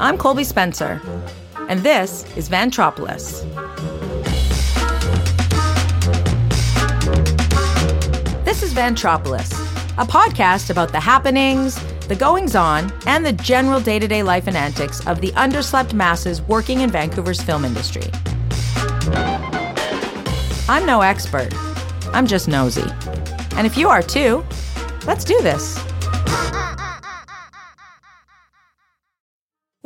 I'm Colby Spencer, and this is Vantropolis. This is Vantropolis, a podcast about the happenings, the goings on, and the general day to day life and antics of the underslept masses working in Vancouver's film industry. I'm no expert, I'm just nosy. And if you are too, let's do this.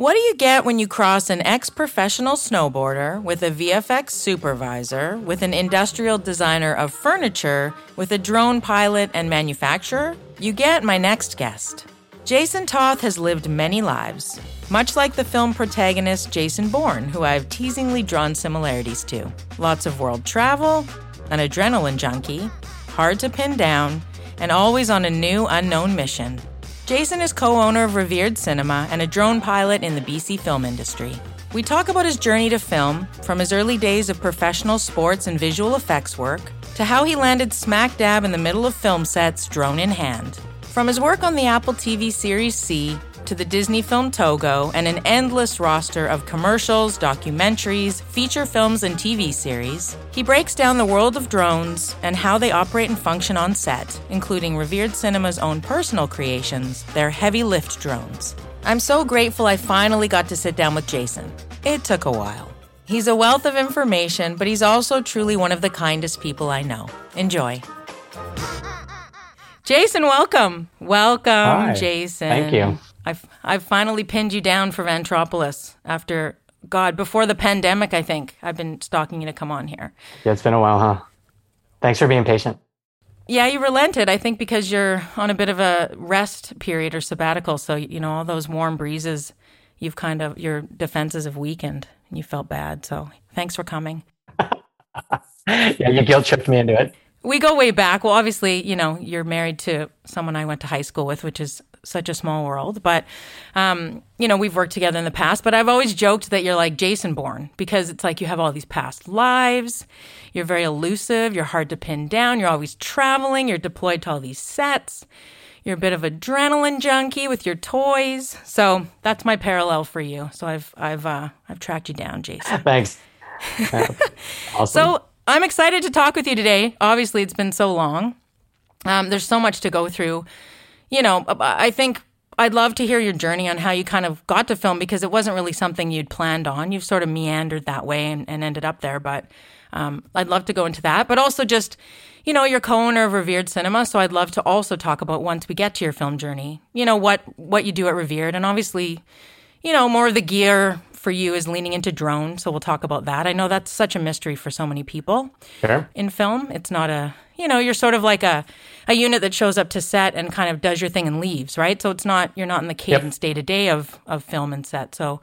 What do you get when you cross an ex professional snowboarder with a VFX supervisor, with an industrial designer of furniture, with a drone pilot and manufacturer? You get my next guest. Jason Toth has lived many lives, much like the film protagonist Jason Bourne, who I've teasingly drawn similarities to. Lots of world travel, an adrenaline junkie, hard to pin down, and always on a new, unknown mission. Jason is co owner of Revered Cinema and a drone pilot in the BC film industry. We talk about his journey to film, from his early days of professional sports and visual effects work, to how he landed smack dab in the middle of film sets, drone in hand. From his work on the Apple TV series See to the Disney film Togo and an endless roster of commercials, documentaries, feature films, and TV series, he breaks down the world of drones and how they operate and function on set, including Revered Cinema's own personal creations, their heavy lift drones. I'm so grateful I finally got to sit down with Jason. It took a while. He's a wealth of information, but he's also truly one of the kindest people I know. Enjoy. Jason, welcome. Welcome, Hi. Jason. Thank you. I've I've finally pinned you down for Vantropolis after God before the pandemic. I think I've been stalking you to come on here. Yeah, it's been a while, huh? Thanks for being patient. Yeah, you relented. I think because you're on a bit of a rest period or sabbatical. So you know all those warm breezes. You've kind of your defenses have weakened, and you felt bad. So thanks for coming. yeah, you guilt tripped me into it. We go way back. Well, obviously, you know, you're married to someone I went to high school with, which is such a small world. But, um, you know, we've worked together in the past. But I've always joked that you're like Jason Bourne because it's like you have all these past lives. You're very elusive. You're hard to pin down. You're always traveling. You're deployed to all these sets. You're a bit of adrenaline junkie with your toys. So that's my parallel for you. So I've I've uh, I've tracked you down, Jason. Thanks. Awesome. So I'm excited to talk with you today. Obviously, it's been so long. Um, there's so much to go through. You know, I think I'd love to hear your journey on how you kind of got to film because it wasn't really something you'd planned on. You've sort of meandered that way and, and ended up there. But um, I'd love to go into that. But also just, you know, you're co-owner of Revered Cinema, so I'd love to also talk about once we get to your film journey. You know what what you do at Revered, and obviously, you know, more of the gear for you is leaning into drone. So we'll talk about that. I know that's such a mystery for so many people Sure. in film. It's not a, you know, you're sort of like a, a unit that shows up to set and kind of does your thing and leaves, right? So it's not, you're not in the cadence day to day of, of film and set. So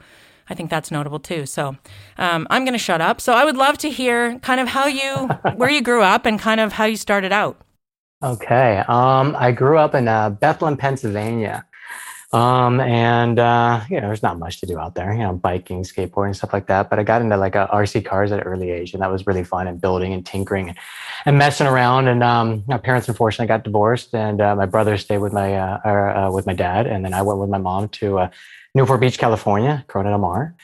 I think that's notable too. So um, I'm going to shut up. So I would love to hear kind of how you, where you grew up and kind of how you started out. Okay. Um, I grew up in uh, Bethlehem, Pennsylvania. Um, and uh, you know, there's not much to do out there, you know, biking, skateboarding, stuff like that. But I got into like RC cars at an early age, and that was really fun and building and tinkering and, messing around. And um, my parents unfortunately got divorced, and uh, my brother stayed with my uh, uh, with my dad, and then I went with my mom to uh, Newport Beach, California, Corona del Mar,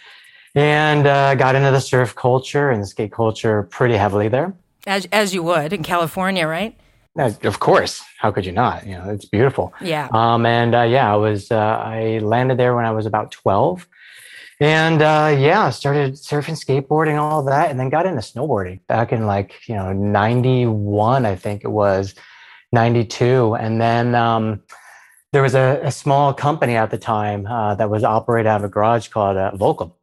and uh, got into the surf culture and skate culture pretty heavily there. As, as you would in California, right? Of course, how could you not? You know, it's beautiful. Yeah. Um, and uh, yeah, I was uh, I landed there when I was about twelve, and uh, yeah, started surfing, skateboarding, all that, and then got into snowboarding back in like you know ninety one, I think it was ninety two, and then um, there was a, a small company at the time uh, that was operated out of a garage called uh, Volcom.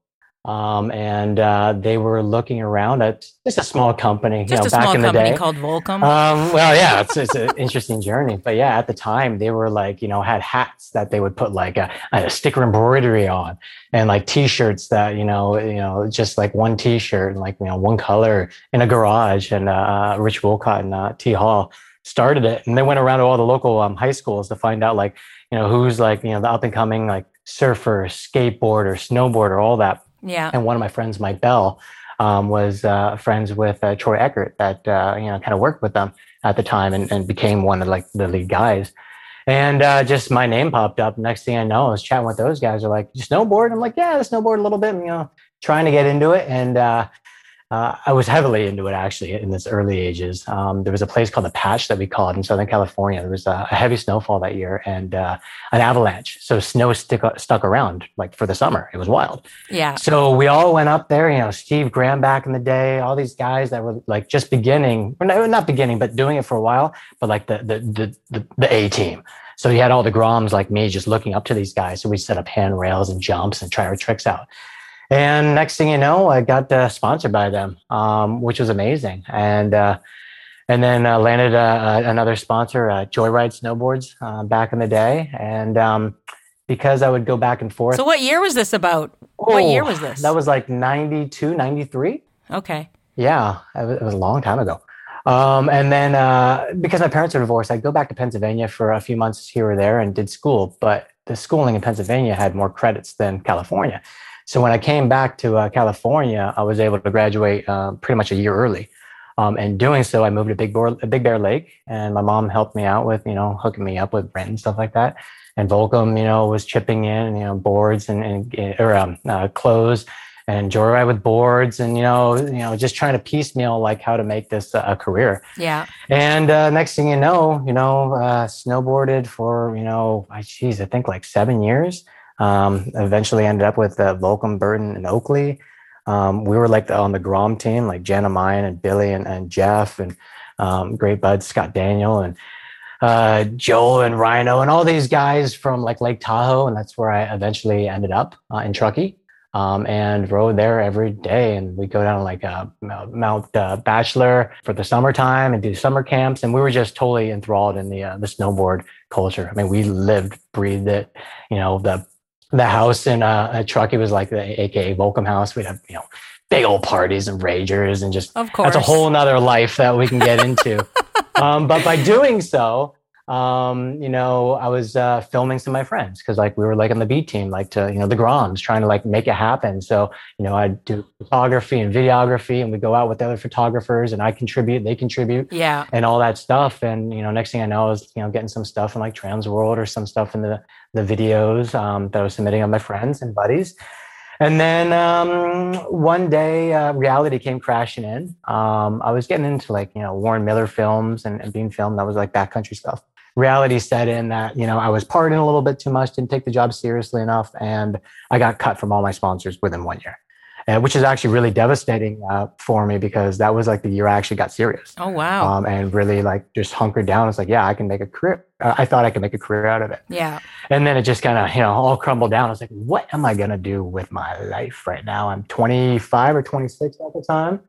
Um, and uh, they were looking around at just a small company, you know, back small in the company day. called Volcom. Um, well, yeah, it's, it's an interesting journey. But yeah, at the time, they were like, you know, had hats that they would put like a, a sticker embroidery on, and like T-shirts that you know, you know, just like one T-shirt and like you know one color in a garage. And uh, Rich Woolcott and uh, T Hall started it, and they went around to all the local um, high schools to find out like you know who's like you know the up and coming like surfer, skateboarder, snowboarder, all that yeah. and one of my friends, Mike Bell, um, was uh, friends with uh, Troy Eckert that uh, you know kind of worked with them at the time and, and became one of like the lead guys. And uh, just my name popped up. Next thing I know, I was chatting with those guys. They're like, "You snowboard?" I'm like, "Yeah, I snowboard a little bit." you know, trying to get into it. And uh, uh, I was heavily into it actually in this early ages. Um, there was a place called the Patch that we called in Southern California. There was a, a heavy snowfall that year and uh, an avalanche. So snow stick, stuck around like for the summer. It was wild. Yeah. So we all went up there, you know, Steve Graham back in the day, all these guys that were like just beginning, or not beginning, but doing it for a while, but like the, the, the, the, the A team. So you had all the Groms like me just looking up to these guys. So we set up handrails and jumps and try our tricks out. And next thing you know, I got uh, sponsored by them, um, which was amazing. And uh, and then uh, landed uh, another sponsor, uh, Joyride Snowboards, uh, back in the day. And um, because I would go back and forth. So what year was this about? Oh, what year was this? That was like 92, 93. Okay. Yeah, it was, it was a long time ago. Um, and then uh, because my parents are divorced, I'd go back to Pennsylvania for a few months here or there and did school. But the schooling in Pennsylvania had more credits than California. So when I came back to uh, California, I was able to graduate uh, pretty much a year early. Um, and doing so, I moved to Big Bear, Big Bear Lake, and my mom helped me out with, you know, hooking me up with rent and stuff like that. And Volcom, you know, was chipping in, you know, boards and, and or um, uh, clothes and joyride with boards and you know you know just trying to piecemeal like how to make this a career yeah and uh, next thing you know you know uh, snowboarded for you know geez i think like seven years um, eventually ended up with uh, Volcom, Burton, and Oakley. Um, we were like the, on the Grom team, like Jana Meyen and Billy and, and Jeff and um, great bud Scott Daniel and uh, Joel and Rhino and all these guys from like Lake Tahoe. And that's where I eventually ended up uh, in Truckee um, and rode there every day. And we go down like uh, Mount uh, Bachelor for the summertime and do summer camps. And we were just totally enthralled in the, uh, the snowboard culture. I mean, we lived, breathed it, you know, the the house in uh, a It was like the AKA Volcom house. We'd have, you know, big old parties and ragers and just, of course, that's a whole nother life that we can get into. um, but by doing so, um, you know, I was uh, filming some of my friends because like we were like on the beat team, like to, you know, the Groms trying to like make it happen. So, you know, I'd do photography and videography and we go out with the other photographers and I contribute, they contribute. Yeah. And all that stuff. And, you know, next thing I know I was, you know, getting some stuff in like Trans World or some stuff in the, the videos um, that I was submitting on my friends and buddies. And then um, one day, uh, reality came crashing in. Um, I was getting into like, you know, Warren Miller films and, and being filmed. That was like backcountry stuff reality set in that you know I was partying a little bit too much, didn't take the job seriously enough, and I got cut from all my sponsors within one year. Uh, which is actually really devastating uh, for me because that was like the year I actually got serious. Oh wow! Um, and really like just hunkered down. It's like, yeah, I can make a career. Uh, I thought I could make a career out of it. Yeah. And then it just kind of you know all crumbled down. I was like, what am I gonna do with my life right now? I'm 25 or 26 at the time.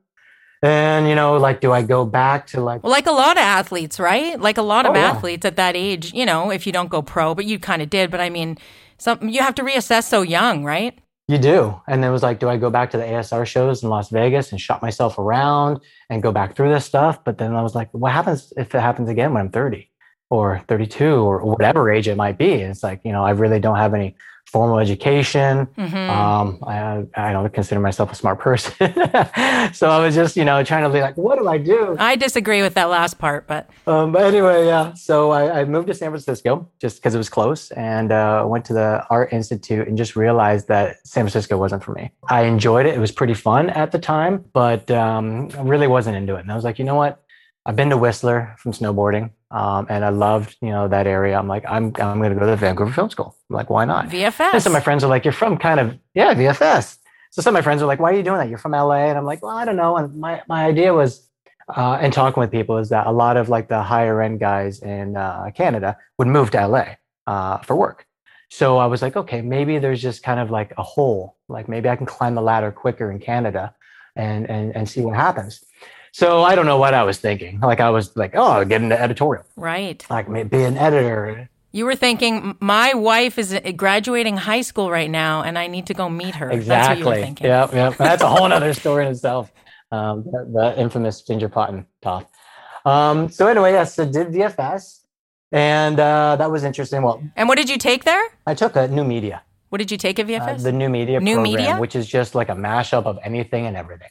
And you know, like, do I go back to like? Well, like a lot of athletes, right? Like a lot of Oh, yeah. athletes at that age, you know, if you don't go pro, but you kind of did. But I mean, some you have to reassess so young, right? You do. And then it was like, do I go back to the ASR shows in Las Vegas and shop myself around and go back through this stuff? But then I was like, what happens if it happens again when I'm 30 or 32 or whatever age it might be? And it's like, you know, I really don't have any formal education. hmm Um, I, I don't consider myself a smart person. so I was just, you know, trying to be like, what do I do? I disagree with that last part, but Um, but anyway, yeah. So I, I moved to San Francisco just because it was close, and uh, went to the Art Institute and just realized that San Francisco wasn't for me. I enjoyed it; it was pretty fun at the time, but um, I really wasn't into it. And I was like, you know what? I've been to Whistler from snowboarding, um, and I loved you know that area. I'm like, I'm I'm going to go to the Vancouver Film School. I'm like, why not? VFS. some of my friends are like, you're from kind of yeah VFS. So some of my friends are like, why are you doing that? You're from LA, and I'm like, well, I don't know. And my my idea was uh, and talking with people is that a lot of like the higher end guys in uh, Canada would move to LA uh, for work. So I was like, okay, maybe there's just kind of like a hole. Like maybe I can climb the ladder quicker in Canada and and and see what happens. So I don't know what I was thinking. Like I was like, oh, get into editorial, right. like maybe be an editor. You were thinking, my wife is uh, graduating high school right now, and I need to go meet her. That's what you were Exactly. thinking. Yeah, yeah. That's a whole other story in itself. Um, the, the infamous Ginger Potten top. Um, so anyway, yes, I did VFS, and uh, that was interesting. Well, And what did you take there? I took a new media, What did you take at uh, VFS? the new media New program, media? which is just like a mashup of anything and everything.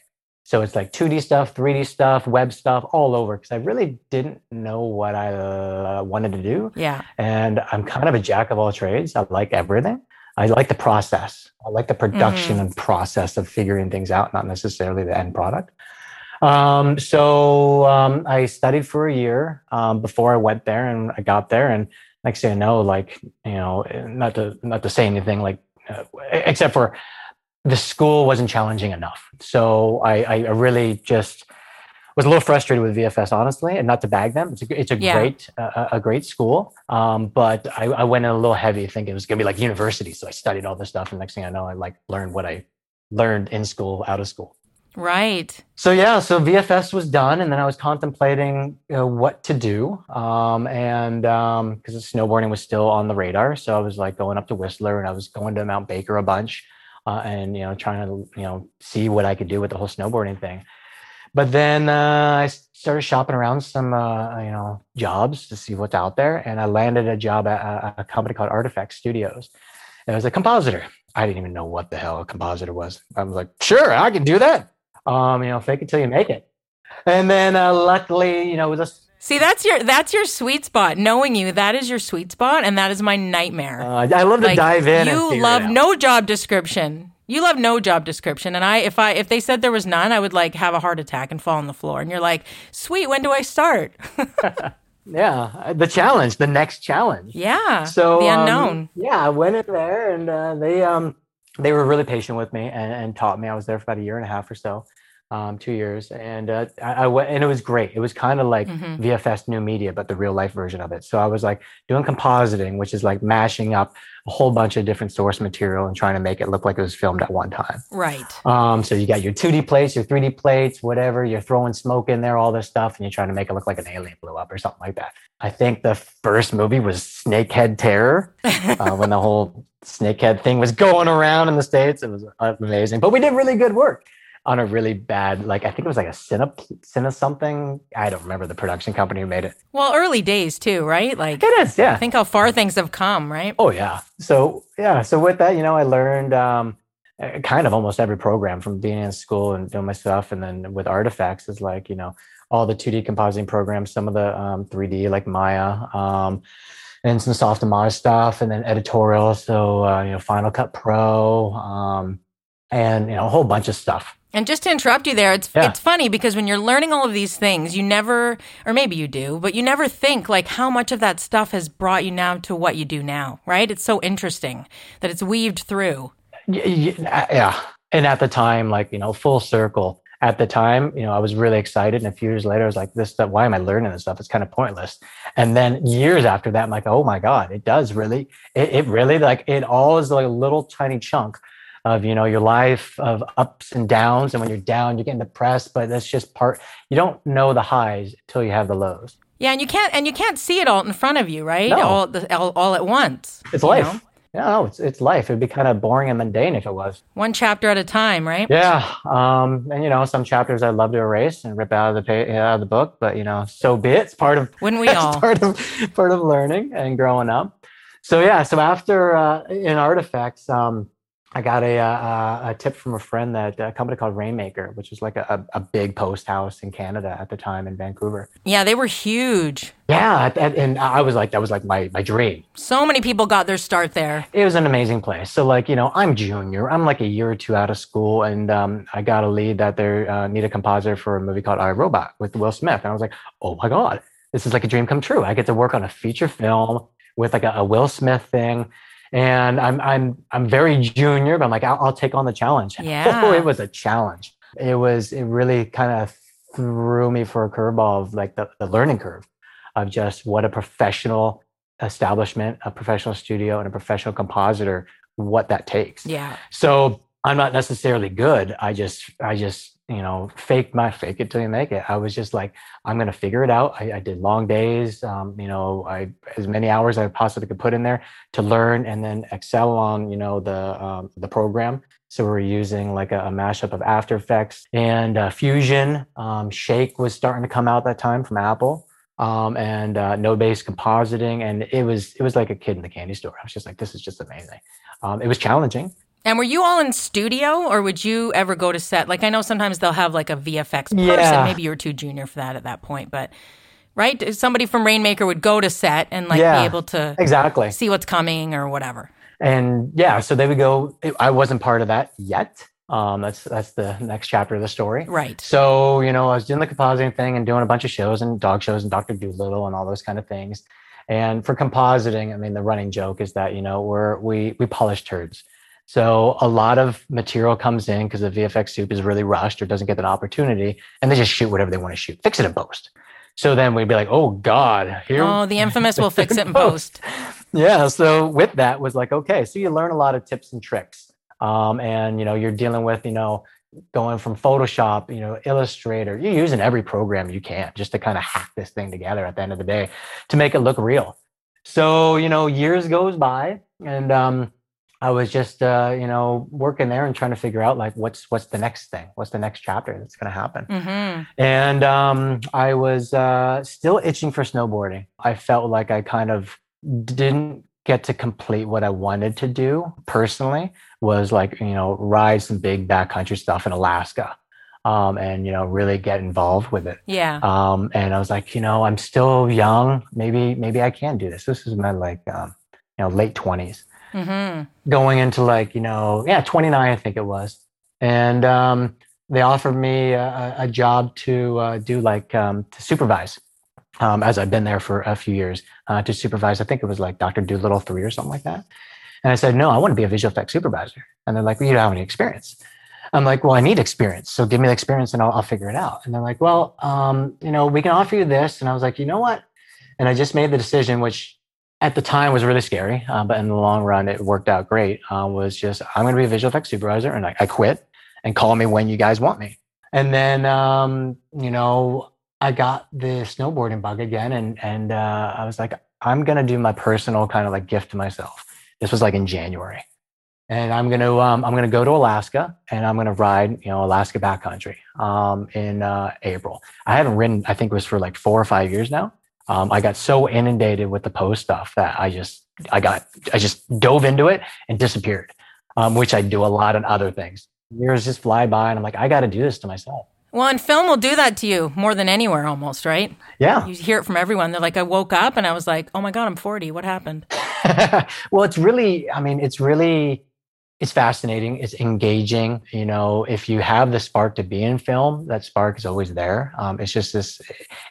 So it's like 2D stuff, 3D stuff, web stuff, all over. Because I really didn't know what I uh, wanted to do. Yeah. And I'm kind of a jack of all trades. I like everything. I like the process. I like the production Mhm. and process of figuring things out, not necessarily the end product. Um, so um, I studied for a year um, before I went there, and I got there. And next thing I know, like you know, not to not to say anything, like uh, except for the school wasn't challenging enough. So I, I really just was a little frustrated with VFS, honestly, and not to bag them. It's a, it's a Yeah. great uh, a great school, um, but I, I went in a little heavy, thinking it was going to be like university. So I studied all this stuff, and next thing I know, I like learned what I learned in school, out of school. Right. So yeah, so VFS was done, and then I was contemplating you know, what to do, um, and because snowboarding was still on the radar, so I was like going up to Whistler, and I was going to Mount Baker a bunch, uh, and you know trying to you know see what I could do with the whole snowboarding thing. But then uh, I started shopping around some uh, you know jobs to see what's out there, and I landed a job at a, a company called Artifact Studios. And I was a compositor. I didn't even know what the hell a compositor was. I was like, sure, I can do that um, you know, fake it till you make it. And then uh, luckily, you know, it was a, See, that's your that's your sweet spot. Knowing you, that is your sweet spot, and that is my nightmare. uh, I love to like dive in. and you love no job description. You love no job description, and I if I if they said there was none, I would like have a heart attack and fall on the floor. And you're like, sweet, when do I start? Yeah, uh, the challenge, the next challenge. yeah, So the um, unknown. yeah, I went in there, and uh, they um they were really patient with me and, and taught me. I was there for about a year and a half or so, um, two years, and uh, I, I went, and it was great. It was kind of like Mhm. VFS new media, but the real life version of it. So I was like doing compositing, which is like mashing up a whole bunch of different source material and trying to make it look like it was filmed at one time. right. Um, so you got your 2D plates, your 3D plates, whatever. You're throwing smoke in there, all this stuff, and you're trying to make it look like an alien blew up or something like that. I think the first movie was Snakehead Terror uh, when the whole Snakehead thing was going around in the states. It was amazing, but we did really good work on a really bad, like I think it was like a Cine, Cine something. I don't remember the production company who made it. well, early days too, right? Like, It is, yeah. I think how far things have come, right? Oh yeah. So yeah. So with that, you know, I learned um, uh, kind of almost every program from being in school and doing my stuff, and then with artifacts is like you know all the 2D compositing programs, some of the um, 3D like Maya, um, and some Softimage stuff, and then editorial. So uh, you know, Final Cut Pro, um, and you know a whole bunch of stuff. And just to interrupt you there, it's Yeah. it's funny because when you're learning all of these things, you never, or maybe you do, but you never think like how much of that stuff has brought you now to what you do now, right? It's so interesting that it's weaved through. Y- uh, yeah and at the time like you know full circle at the time you know i was really excited and a few years later i was like this stuff why am i learning this stuff it's kind of pointless and then years after that i'm like oh my god it does really it, it really like it all is like a little tiny chunk of you know your life of ups and downs and when you're down you're getting depressed but that's just part you don't know the highs until you have the lows Yeah, and you can't and you can't see it all in front of you, right? No. All, at all all at once. it's life know? yeah no it's, it's life it'd be kind of boring and mundane if it was One chapter at a time, right? Yeah, um, and you know, some chapters I'd love to erase and rip out of the page, out of the book, but you know, so be it. It's part of Wouldn't we all? part of part of learning and growing up. So yeah, so after uh, in artifacts, um, I got a, uh, a tip from a friend that a company called Rainmaker, which was like a, a big post house in Canada at the time in Vancouver. Yeah, they were huge. Yeah, and, and I was like, that was like my my dream. So many people got their start there. it was an amazing place. So like, you know, I'm junior. I'm like a year or two out of school, and um, I got a lead that they uh, need a composer for a movie called I Robot with Will Smith, and I was like, oh my god, this is like a dream come true. I get to work on a feature film with like a, a Will Smith thing, and I'm I'm I'm very junior, but I'm like, I'll, I'll take on the challenge. Yeah. oh, it was a challenge. It was it really kind of threw me for a curveball of like the, the learning curve of just what a professional establishment, a professional studio, and a professional compositor, what that takes. Yeah. So I'm not necessarily good. I just, I just, you know, fake my fake it till you make it. I was just like, I'm gonna figure it out. I, I did long days, um, you know, I as many hours I possibly could put in there to learn and then excel on, you know, the um, the program. So we're using like a, a mashup of After Effects and uh, Fusion. Um, Shake was starting to come out that time from Apple um, and uh, node based compositing, and it was it was like a kid in the candy store. I was just like, this is just amazing. Um, it was challenging. And were you all in studio or would you ever go to set? Like I know sometimes they'll have like a VFX person. Yeah. Maybe you were too junior for that at that point, but right? Somebody from Rainmaker would go to set and like Yeah. be able to Exactly. see what's coming or whatever. and yeah, so they would go. I wasn't part of that yet. Um, that's that's the next chapter of the story. Right. So you know, I was doing the compositing thing and doing a bunch of shows and dog shows and Doctor Dolittle and all those kind of things. And for compositing, I mean, the running joke is that you know we're we we polish turds. So a lot of material comes in because the VFX supe is really rushed or doesn't get that opportunity, and they just shoot whatever they want to shoot, fix it in post. So then we'd be like, "Oh God, here Oh, the infamous will fix it in post. yeah so with that was like okay so you learn a lot of tips and tricks um, and you know you're dealing with you know going from photoshop you know illustrator you're using every program you can just to kind of hack this thing together at the end of the day to make it look real so you know years goes by and um, I was just uh, you know working there and trying to figure out like what's what's the next thing, what's the next chapter that's going to happen. Mm-hmm. And um, I was uh, still itching for snowboarding. I felt like I kind of didn't get to complete what I wanted to do personally. Was like you know ride some big backcountry stuff in Alaska. Um, and you know really get involved with it yeah um, and i was like you know i'm still young maybe maybe i can do this this is my like um, you know late 20s mm-hmm. going into like you know yeah 29 i think it was and um, they offered me a, a job to uh, do like um, to supervise um, as i've been there for a few years uh, to supervise i think it was like dr dolittle 3 or something like that and i said no i want to be a visual effects supervisor and they're like well, you don't have any experience I'm like, well, I need experience. So give me the experience and I'll, I'll figure it out. And they're like, well, um, you know, we can offer you this. And I was like, you know what? And I just made the decision, which at the time was really scary, uh, but in the long run, it worked out great. Uh, was just I'm going to be a visual effects supervisor, and I, I quit. And call me when you guys want me. And then um, you know I got the snowboarding bug again, and and uh, I was like, I'm going to do my personal kind of like gift to myself. This was like in January, and I'm going to um, I'm going to go to Alaska, and I'm going to ride you know Alaska backcountry um, in uh, April. I haven't ridden. I think it was for like four or five years now um, I got so inundated with the post stuff that I just I got I just dove into it and disappeared, um, which I do a lot in other things. Years just fly by, and I'm like, I got to do this to myself. Well, and film will do that to you more than anywhere almost, right? Yeah. You hear it from everyone. They're like, I woke up and I was like, oh my God, I'm 40. What happened? well, it's really, I mean, it's really, it's fascinating. It's engaging. You know, if you have the spark to be in film, that spark is always there. Um, it's just this,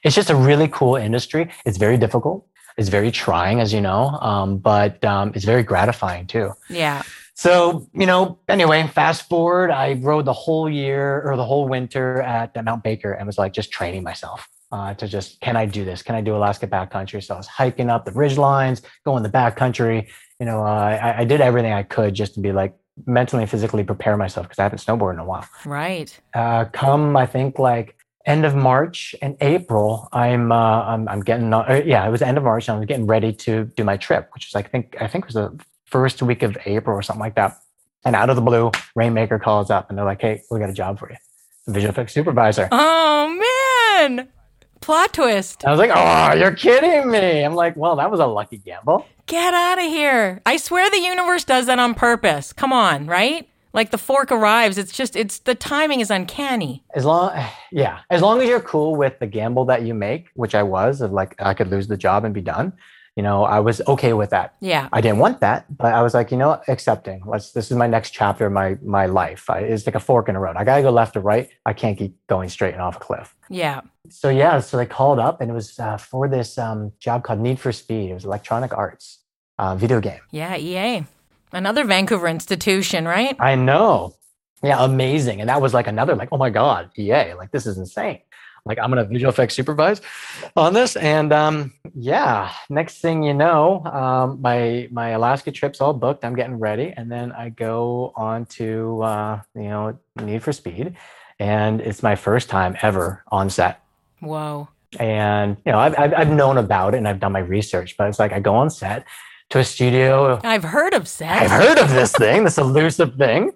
it's just a really cool industry. It's very difficult. It's very trying, as you know, um, but um, it's very gratifying too. Yeah. So, you know, anyway, fast forward, I rode the whole year or the whole winter at Mount Baker and was like just training myself uh, to just, can I do this? Can I do Alaska backcountry? So I was hiking up the ridge lines, going the backcountry. You know, uh, I, I did everything I could just to be like mentally and physically prepare myself because I haven't snowboarded in a while. Right. Uh, come, I think like end of March and April, I'm, uh, I'm, I'm getting, uh, yeah, it was end of March and I was getting ready to do my trip, which was, I think, I think it was the first week of April or something like that. And out of the blue, Rainmaker calls up and they're like, hey, we got a job for you. Visual effects supervisor. Oh, man. Plot twist. I was like, oh, you're kidding me. I'm like, well, that was a lucky gamble. Get out of here. I swear the universe does that on purpose. Come on, right? Like the fork arrives. It's just, it's the timing is uncanny. As long, yeah, as long as you're cool with the gamble that you make, which I was, of like I could lose the job and be done. You know, I was okay with that. Yeah. I didn't want that, but I was like, you know, accepting. Let's. This is my next chapter of my my life. I, it's like a fork in the road. I gotta go left or right. I can't keep going straight and off a cliff. Yeah. So yeah, so they called up, and it was uh, for this um, job called Need for Speed. It was Electronic Arts uh, video game. Yeah. EA. Another Vancouver institution, right? I know. Yeah, amazing. And that was like another, like, oh my God, EA, like this is insane. Like I'm gonna visual effects supervise on this. And um, yeah, next thing you know, um, my my Alaska trip's all booked. I'm getting ready. And then I go on to uh, you know, Need for Speed. And it's my first time ever on set. Whoa. And you know, I've, I've I've known about it and I've done my research, but it's like I go on set to a studio. I've heard of set. I've heard of this thing, this elusive thing.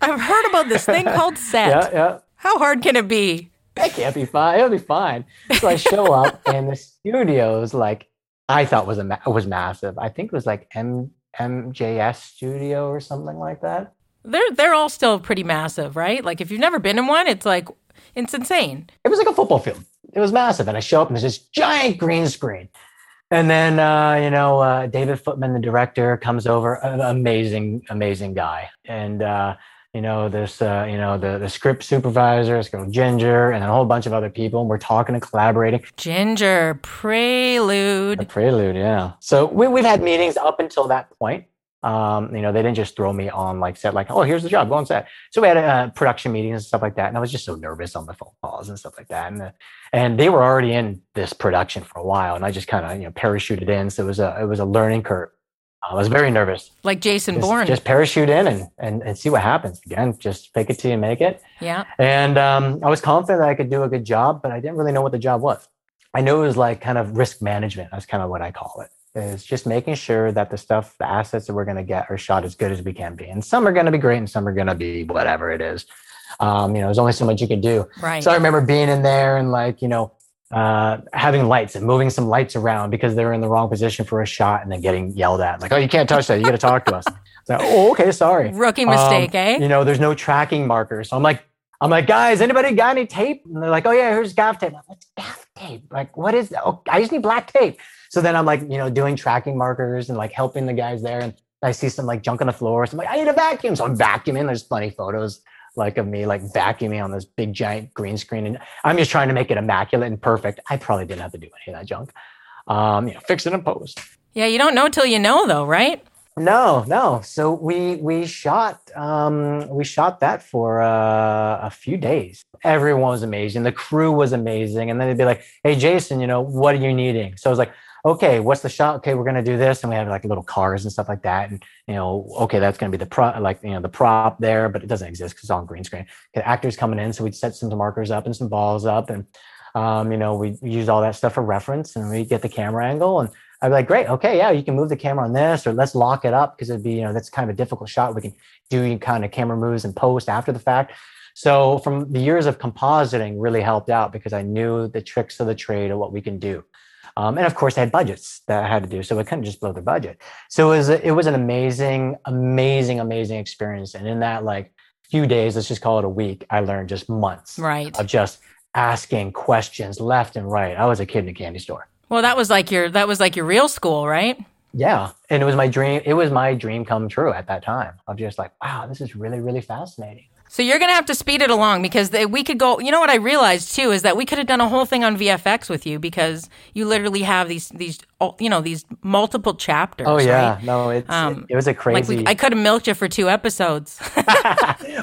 I've heard about this thing called set. Yeah, yeah. How hard can it be? It can't be fine. It'll be fine. So I show up, and the studio is like I thought was a ma- was massive. I think it was like M MJS Studio or something like that. They're they're all still pretty massive, right? Like if you've never been in one, it's like it's insane. It was like a football field. It was massive. And I show up and there's this giant green screen. And then, uh, you know, uh, David Footman, the director, comes over. An amazing, amazing guy. And, uh, you know, this, uh, you know, the, the script supervisor, it's going Ginger, and a whole bunch of other people. And we're talking and collaborating. Ginger, Prelude. A prelude, yeah. So we, we've had meetings up until that point. Um, you know, they didn't just throw me on like set, like, oh, here's the job, go on set. So we had uh, production meetings and stuff like that, and I was just so nervous on the phone calls and stuff like that. And uh, and they were already in this production for a while, and I just kind of you know parachuted in. So it was a it was a learning curve. I was very nervous. Like Jason Just, Bourne. just parachute in and, and and see what happens. Again, just fake it till you make it. yeah. And um, I was confident that I could do a good job, but I didn't really know what the job was. I knew it was like kind of risk management. That's kind of what I call it. Is just making sure that the stuff, the assets that we're going to get are shot as good as we can be. And some are going to be great and some are going to be whatever it is. Um, you know, there's only so much you can do. Right. So I remember being in there and like, you know, uh, having lights and moving some lights around because they were in the wrong position for a shot and then getting yelled at. Like, oh, you can't touch that. You got to talk to us. So, oh, okay, sorry. Rookie Um, mistake, eh? You know, there's no tracking markers. So I'm like, I'm like, guys, anybody got any tape? And they're like, oh yeah, here's gaff tape. Like, What's gaff tape? Like, what is that? Oh, I just need black tape. So then I'm like, you know, doing tracking markers and like helping the guys there. And I see some like junk on the floor. So I'm like, I need a vacuum. So I'm vacuuming. There's funny photos like of me like vacuuming on this big giant green screen. And I'm just trying to make it immaculate and perfect. I probably didn't have to do any of that junk. Um, you know, fix it in post. yeah, you don't know till you know, though, right? No, no. So we we shot um we shot that for uh, a few days. Everyone was amazing. The crew was amazing. And then they'd be like, "Hey, Jason, you know what are you needing?" So I was like, "Okay, what's the shot? Okay, we're gonna do this." And we have like little cars and stuff like that. And you know, okay, that's gonna be the pro like you know the prop there, but it doesn't exist because it's on green screen. The actors coming in, so we'd set some markers up and some balls up, and um, you know, we use all that stuff for reference, and we get the camera angle and I'd be like, great, okay, yeah, you can move the camera on this, or let's lock it up because it'd be, you know, that's kind of a difficult shot. We can do kind of camera moves and post after the fact. So from the years of compositing really helped out because I knew the tricks of the trade of what we can do. Um, and of course, I had budgets that I had to do, so I couldn't just blow the budget. So it was a, it was an amazing, amazing, amazing experience. And in that like few days, let's just call it a week, I learned just months Right. of just asking questions left and right. I was a kid in a candy store. Well, that was like your that was like your real school, right? Yeah. And it was my dream. It was my dream come true at that time of just like, wow, this is really, really fascinating. So you're gonna have to speed it along because they, we could go. You know what I realized too is that we could have done a whole thing on VFX with you because you literally have these these oh, you know these multiple chapters. Oh yeah. right? No, it's Um, it, was a Like crazy. we, I could have milked you for two episodes,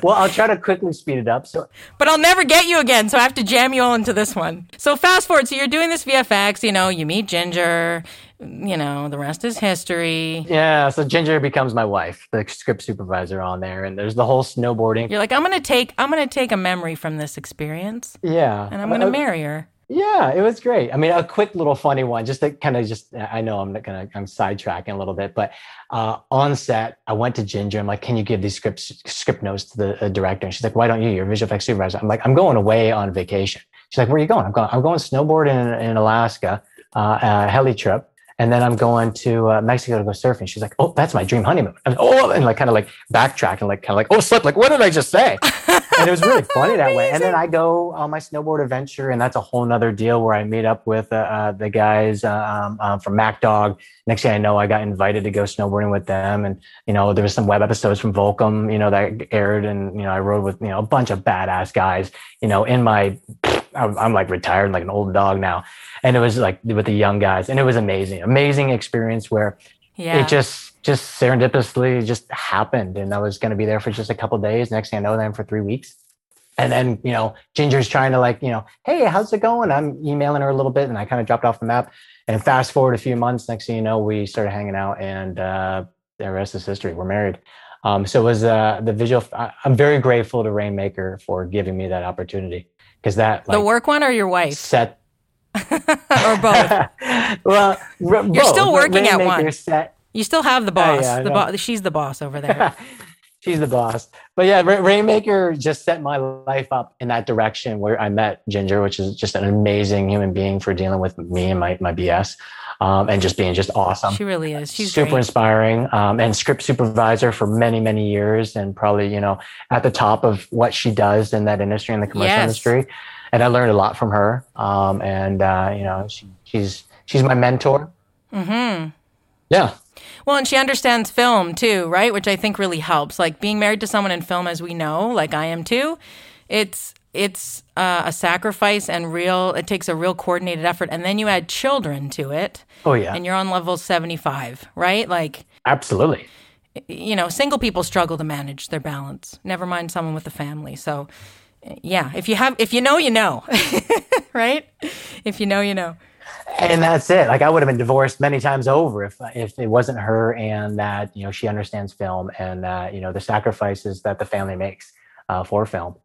well, I'll try to quickly speed it up. So but I'll never get you again. So I have to jam you all into this one. So fast forward. So you're doing this VFX. You know, you meet Ginger. You know, the rest is history. yeah, so Ginger becomes my wife, the script supervisor on there, and there's the whole snowboarding. You're like, I'm gonna take I'm gonna take a memory from this experience, Yeah. and I'm gonna Uh, marry her. Yeah, it was great. I mean, a quick little funny one, just to kind of just, I know I'm not gonna, I'm sidetracking a little bit, but uh, on set, I went to Ginger. I'm like, can you give these scripts, script notes to the uh, director? And she's like, why don't you? You're visual effects supervisor. I'm like, I'm going away on vacation. She's like, where are you going? I'm going, I'm going snowboarding in, in Alaska, uh, a heli trip. And then I'm going to uh, Mexico to go surfing. She's like, "Oh, that's my dream honeymoon." And, oh, and like kind of like backtrack and like kind of like, "Oh, slip!" Like, what did I just say? and it was really funny that way. And then I go on my snowboard adventure, and that's a whole nother deal where I meet up with uh, uh, the guys uh, um, um, from Mack Dawg. Next thing I know, I got invited to go snowboarding with them, and you know there was some web episodes from Volcom, you know, that aired, and you know I rode with you know a bunch of badass guys, you know, in my. I'm, I'm like retired, like an old dog now, and it was like with the young guys, and it was amazing, amazing experience where Yeah. it just just serendipitously just happened and i was going to be there for just a couple of days. Next thing i know then for three weeks. And then you know ginger's trying to like you know hey how's it going? I'm emailing her a little bit and i kind of dropped off the map. And fast forward a few months next thing you know we started hanging out and uh the rest is history. We're married. Um so it was uh the visual I, i'm very grateful to rainmaker for giving me that opportunity because that the work one or your wife set or both. well You're still working at one. set You still have the oh, boss. yeah, the. She's the boss over there. She's the boss. But yeah, Ra- Rainmaker just set my life up in that direction where I met Ginger, which is just an amazing human being for dealing with me and my, my BS. Um, and just being just awesome. She really is. She's super great. inspiring um, and script supervisor for many many years and probably you know at the top of what she does in that industry in the commercial Yes. industry and i learned a lot from her um, and uh, you know she, she's she's my mentor Mm-hmm. yeah Well, and she understands film too, right? Which I think really helps. Like being married to someone in film, as we know, like I am too, it's it's uh, a sacrifice and real. It takes a real coordinated effort, and then you add children to it, oh yeah and you're on level seventy five, right? Like absolutely you know, single people struggle to manage their balance. Never mind someone with a family. So, yeah, if you have, if you know, you know, right? If you know, you know. and that's it like i would have been divorced many times over if if it wasn't her and that you know she understands film and that you know the sacrifices that the family makes uh, for film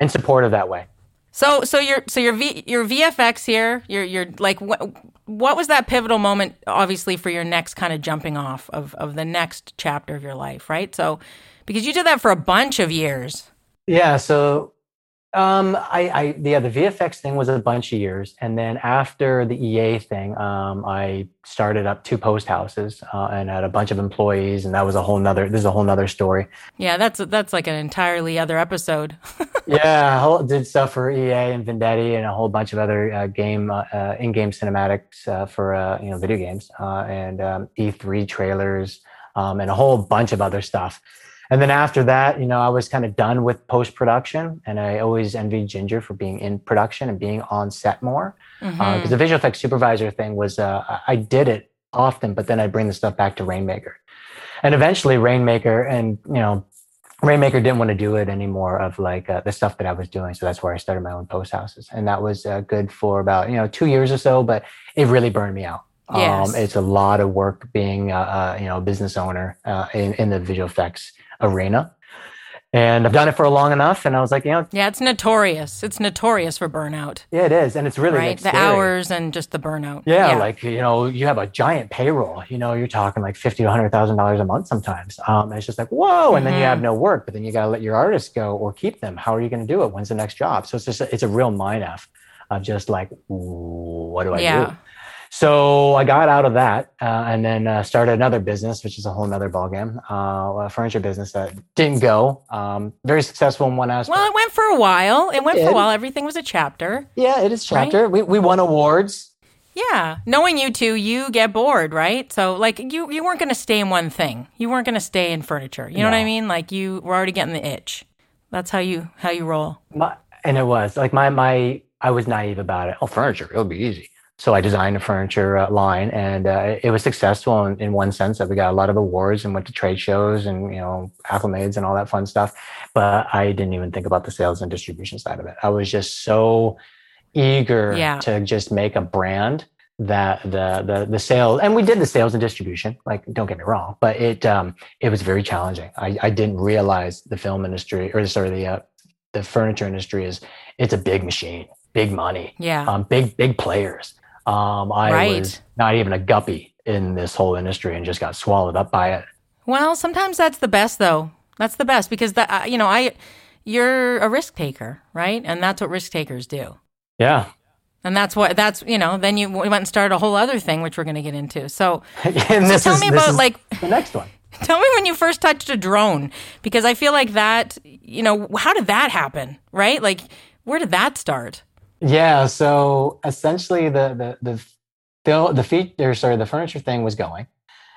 and supportive that way So, so your, so your V, your VFX here, your, your like, what, what was that pivotal moment? Obviously, for your next kind of jumping off of of the next chapter of your life, right? So, because you did that for a bunch of years. Yeah, so um, I, I yeah, the VFX thing was a bunch of years, and then after the EA thing, um, I started up two post houses uh, and had a bunch of employees, and that was a whole nother. This is a whole nother story. Yeah, that's that's like an entirely other episode. yeah, I whole- did stuff for EA and Vendetti and a whole bunch of other uh, game uh, uh, in-game cinematics uh, for uh, you know video games uh, and um, E3 trailers um, and a whole bunch of other stuff. And then after that, you know, I was kind of done with post production, and I always envied Ginger for being in production and being on set more because Mhm. the visual effects supervisor thing was uh, I- did it often, but then I'd bring the stuff back to Rainmaker, and eventually Rainmaker and you know Rainmaker didn't want to do it anymore of like uh, the stuff that I was doing, so that's where I started my own post houses, and that was uh, good for about you know two years or so, but it really burned me out. Yes. Um, it's a lot of work being uh, uh, you know a business owner uh, in in the visual effects arena. And I've done it for long enough, and I was like, you know, Yeah, it's notorious. It's notorious for burnout, yeah, it is, and it's really right? like, The scary. hours and just the burnout. Yeah, like you know, you have a giant payroll. You know, you're talking like fifty to hundred thousand dollars a month sometimes. Um, it's just like whoa, and then you have no work, but then you got to let your artists go or keep them. How are you going to do it? When's the next job? So it's just it's a real mind f of just like what do I Yeah. do? So I got out of that uh, and then uh, started another business, which is a whole nother ballgame, uh, a furniture business that didn't go. Um, very successful in one aspect. well, it went for a while. It went for a while. Everything was a chapter. yeah, it is Right? chapter. We, we won awards. Yeah, knowing you two, you get bored, right? So, like, you you weren't going to stay in one thing. You weren't going to stay in furniture. You know what I mean? Like, you were already getting the itch. That's how you how you roll. My, and it was like my my I was naive about it. Oh, furniture, it'll be easy. So I designed a furniture uh, line, and uh, it was successful in, in one sense that we got a lot of awards and went to trade shows and you know acclimates and all that fun stuff. But I didn't even think about the sales and distribution side of it. I was just so eager Yeah. to just make a brand that the the the sales and we did the sales and distribution like don't get me wrong but it um it was very challenging i i didn't realize the film industry or sorry the uh, the furniture industry is it's a big machine big money Yeah. um big big players um i Right. was not even a guppy in this whole industry and just got swallowed up by it well, sometimes that's the best, though. That's the best because that uh, you know I you're a risk taker, right? And that's what risk takers do. yeah And that's what that's you know. Then you went and started a whole other thing, which we're going to get into. So, this tell is, me about like the next one Tell me when you first touched a drone because I feel like that, you know, how did that happen? Right? Like where did that start? Yeah. So essentially, the the the the, the feature, sorry, the furniture thing was going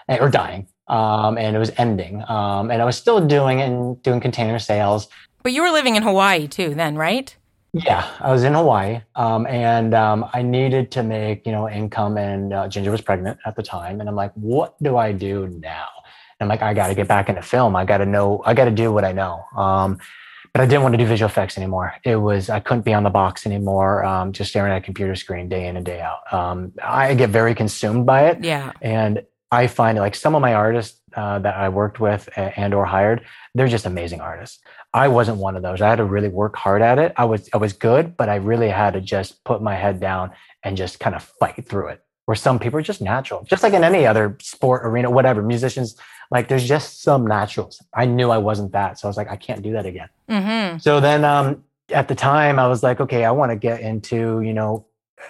eh, or dying, um, and it was ending. Um, and I was still doing and doing container sales. But you were living in Hawaii too then, right? Yeah, I was in Hawaii, um, and um, I needed to make you know income. And uh, Ginger was pregnant at the time, and I'm like, what do I do now? And I'm like, I got to get back into film. I got to know. I got to do what I know. Um, but I didn't want to do visual effects anymore. It was I couldn't be on the box anymore, um, just staring at a computer screen day in and day out. Um, I get very consumed by it, Yeah. and I find like some of my artists uh, that I worked with and or hired, they're just amazing artists. I wasn't one of those. I had to really work hard at it. I was I was good, but I really had to just put my head down and just kind of fight through it. Where some people are just natural, just like in any other sport arena, whatever. Musicians, like there's just some naturals. I knew I wasn't that, so I was like, I can't do that again. Mhm. So then um, at the time, I was like, okay, I want to get into, you know,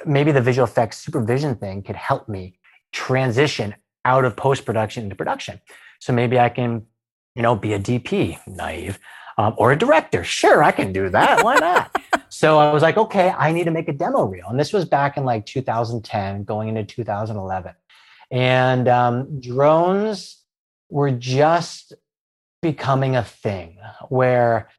maybe the visual effects supervision thing could help me transition out of post production into production. So maybe I can, you know, be a DP, naive, um, or a director. Sure, I can do that. Why not? so I was like, okay, I need to make a demo reel. And this was back in like 2010, going into 2011. And um, drones were just becoming a thing where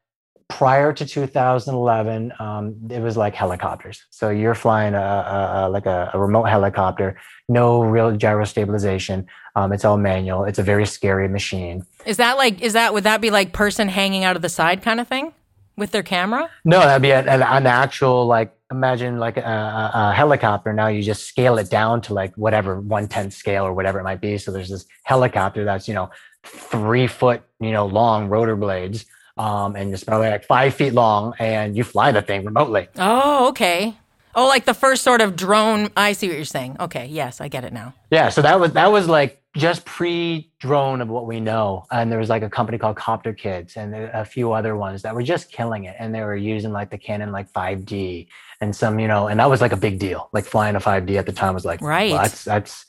prior to 2011, um, it was like helicopters. So you're flying a, a, a like a, a, remote helicopter, no real gyro stabilization. Um, it's all manual. It's a very scary machine. Is that like? Is that would that be like person hanging out of the side kind of thing with their camera? No, that'd be an, an actual like. Imagine like a, a, helicopter. Now you just scale it down to like whatever one tenth scale or whatever it might be. So there's this helicopter that's you know three foot you know long rotor blades um, and it's probably like five feet long, and you fly the thing remotely. Oh, okay. Oh, like the first sort of drone. I see what you're saying. Okay, yes, I get it now. Yeah, so that was that was like just pre-drone of what we know, and there was like a company called Copter Kids and a few other ones that were just killing it, and they were using like the Canon like 5D and some, you know, and that was like a big deal. Like flying a 5D at the time was like, right, well, that's that's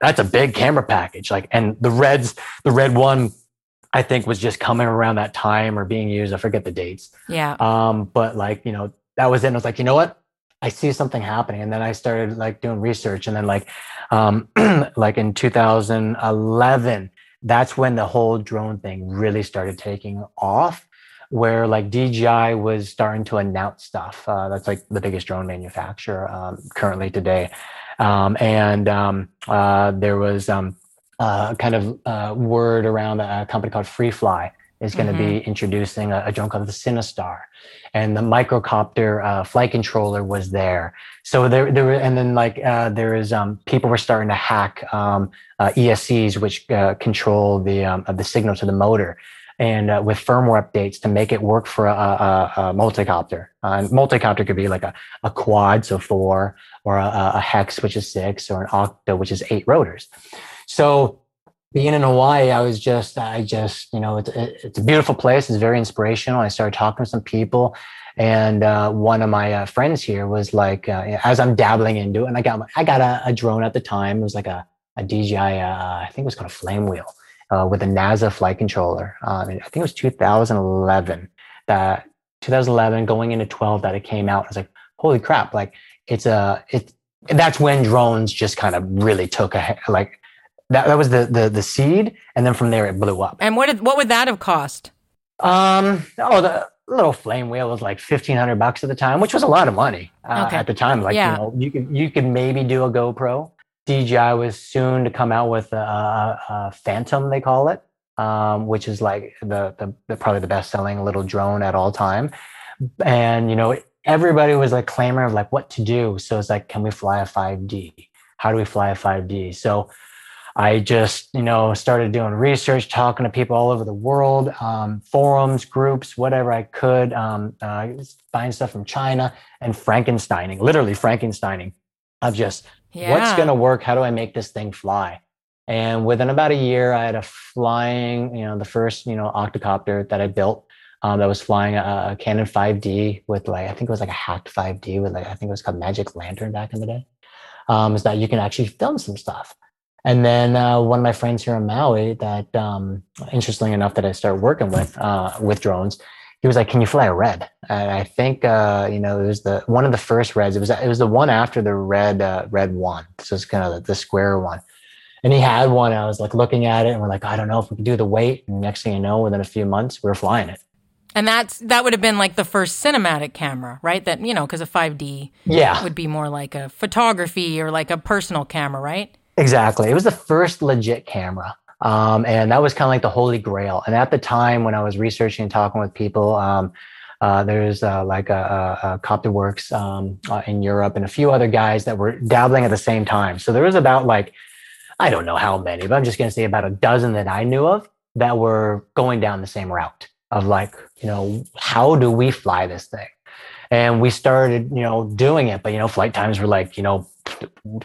that's a big camera package. Like, and the reds, the red one I think was just coming around that time or being used. I forget the dates. Yeah. Um, but like, you know, that was it. And I was like, you know what? I see something happening. And then I started like doing research. And then like, um, like in 2011, that's when the whole drone thing really started taking off where like DJI was starting to announce stuff. Uh, that's like the biggest drone manufacturer um, currently today. Um, and um, uh, there was um, uh, kind of uh, word around a company called FreeFly is going to mm-hmm. be introducing a, a, drone called the Cinestar, and the MikroKopter uh, flight controller was there. So there, there were, and then like uh, there is um, people were starting to hack um, uh, ESCs, which uh, control the um, the signal to the motor, and uh, with firmware updates to make it work for a, a, a multicopter. Uh, and multicopter could be like a, a quad, so four, or a, a hex, which is six, or an octa, which is eight rotors. So being in Hawaii, I was just, I just, you know, it's, it's a beautiful place. It's very inspirational. I started talking to some people. And uh, one of my uh, friends here was like, uh, as I'm dabbling into it, and I got, my, I got a, a, drone at the time. It was like a, a DJI, uh, I think it was called a Flame Wheel uh, with a Naza flight controller. Um, I think it was 2011 that 2011 going into 12 that it came out. I was like, holy crap! Like it's a, it. That's when drones just kind of really took a like that, that was the, the the seed, and then from there it blew up. And what did, what would that have cost? Um, oh, the little flame wheel was like fifteen hundred bucks at the time, which was a lot of money uh, okay. at the time. Like yeah. you know, you could you could maybe do a GoPro. DJI was soon to come out with a, a, a Phantom, they call it, um, which is like the, the, the probably the best selling little drone at all time. And you know, everybody was like clamoring like what to do. So it's like, can we fly a 5D? How do we fly a 5D? So I just, you know, started doing research, talking to people all over the world, um, forums, groups, whatever I could, um, uh, buying stuff from China and Frankensteining, literally Frankensteining of just yeah. what's going to work? How do I make this thing fly? And within about a year, I had a flying, you know, the first, you know, octocopter that I built um, that was flying a, a, Canon 5D with like, I think it was like a hacked 5D with like, I think it was called Magic Lantern back in the day. Um, is that you can actually film some stuff. And then uh, one of my friends here in Maui that, um, interestingly enough, that I started working with uh, with drones, he was like, "Can you fly a red?" And I think uh, you know it was the one of the first reds. It was it was the one after the red uh, red one. So it's kind of the, the square one. And he had one. I was like looking at it, and we're like, I don't know if we can do the weight. And next thing you know, within a few months, we are flying it. And that's that would have been like the first cinematic camera, right? That you know, because a 5D yeah would be more like a photography or like a personal camera, right? Exactly. It was the first legit camera. Um, and that was kind of like the holy grail. And at the time when I was researching and talking with people, um, uh, there's uh, like a, a, a Copterworks um, uh, in Europe and a few other guys that were dabbling at the same time. So there was about like, I don't know how many, but I'm just going to say about a dozen that I knew of that were going down the same route of like, you know, how do we fly this thing? And we started, you know, doing it, but you know, flight times were like, you know,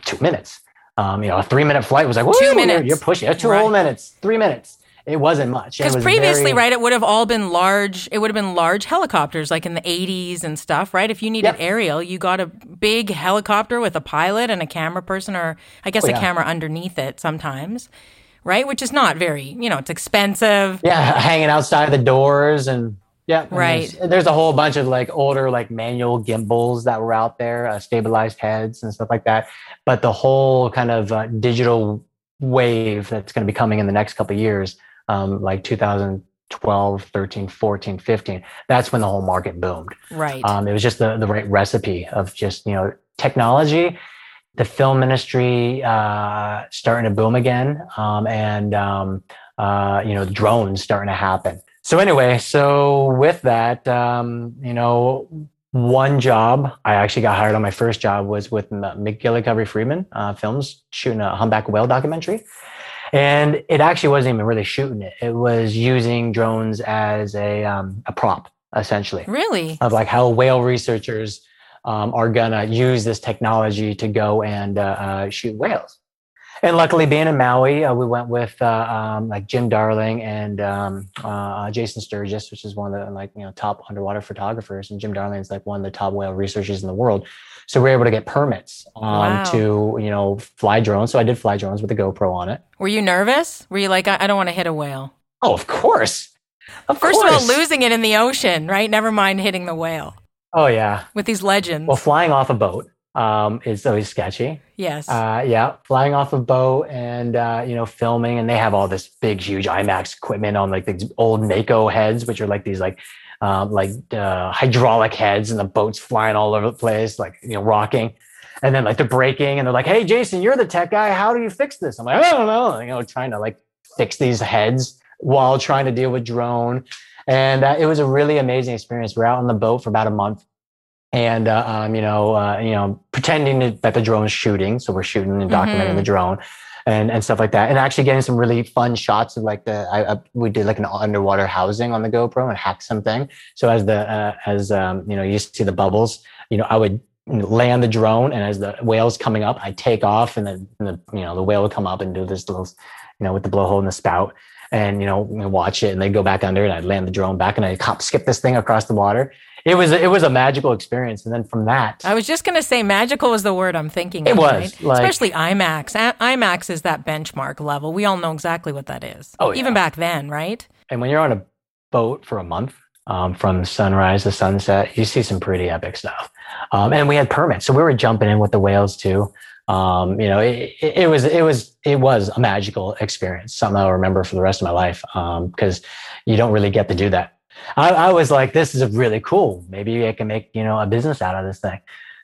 two minutes. Um, you know, a three minute flight was like, two minutes. You're, you're pushing yeah, two right. whole minutes, three minutes. it wasn't much. Because previously, very, right, it would have all been large. It would have been large helicopters, like in the '80s and stuff, right? If you needed yep. aerial, you got a big helicopter with a pilot and a camera person, or I guess oh, yeah. a camera underneath it sometimes, right? Which is not very, you know, it's expensive. Yeah, hanging outside the doors and yeah, right. There's, there's, a whole bunch of like older like manual gimbals that were out there, uh, stabilized heads and stuff like that. But the whole kind of uh, digital wave that's going to be coming in the next couple of years um, like 2012, 13, 14, 15. That's when the whole market boomed. Right. Um, it was just the, the right recipe of just, you know, technology, the film industry uh, starting to boom again, um, and, um, uh, you know, drones starting to happen. So anyway, so with that, um, you know, one job I actually got hired on. My first job was with MacGillivray Freeman uh, Films, shooting a humpback whale documentary. And it actually wasn't even really shooting it. It was using drones as a, um, a prop, essentially. Really? Of like how whale researchers um, are going to use this technology to go and uh, uh, shoot whales. And luckily, being in Maui, uh, we went with uh, um, like Jim Darling and um, uh, Jason Sturgis, which is one of the like you know top underwater photographers, and Jim Darling is like one of the top whale researchers in the world. So we are able to get permits um, wow. to, you know, fly drones. So I did fly drones with a GoPro on it. Were you nervous? Were you like, I, I don't want to hit a whale? Oh, of course. Of First course. of all, losing it in the ocean, right? Never mind hitting the whale. Oh, yeah. With these legends. Well, flying off a boat um, is always sketchy. Yes. Uh, yeah. Flying off a boat and, uh, you know, filming. And they have all this big, huge IMAX equipment on like the old Mako heads, which are like these like um, like uh, hydraulic heads and the boats flying all over the place, like you know, rocking. And then like they're breaking, and they're like, "Hey, Jason, you're the tech guy. How do you fix this?" I'm like, "I don't know." You know, trying to like fix these heads while trying to deal with drone. And uh, it was a really amazing experience. We're out on the boat for about a month, and uh, um, you know, uh, you know, pretending that the drone's shooting. So we're shooting and documenting mm-hmm. the drone and and stuff like that, and actually getting some really fun shots of like the I, I, we did like an underwater housing on the GoPro and hacked something. So as the uh, as um, you know you see the bubbles, you know I would land the drone, and as the whale's coming up, I take off, and then the you know the whale would come up and do this little you know with the blowhole in the spout, and you know watch it, and they go back under, and I'd land the drone back, and I hop skip this thing across the water, it was it was a magical experience. And then from that i was just going to say magical is the word i'm thinking it of, was right? like, especially imax. Imax is that benchmark level. We all know exactly what that is. Oh, even back then right? And when you're on a boat for a month um, from sunrise to sunset you see some pretty epic stuff. Um, and we had permits so we were jumping in with the whales too. Um, you know, it, it, it, was it was it was a magical experience, something I'll remember for the rest of my life because um, you don't really get to do that I, I was like, this is really cool. Maybe I can make, you know, a business out of this thing.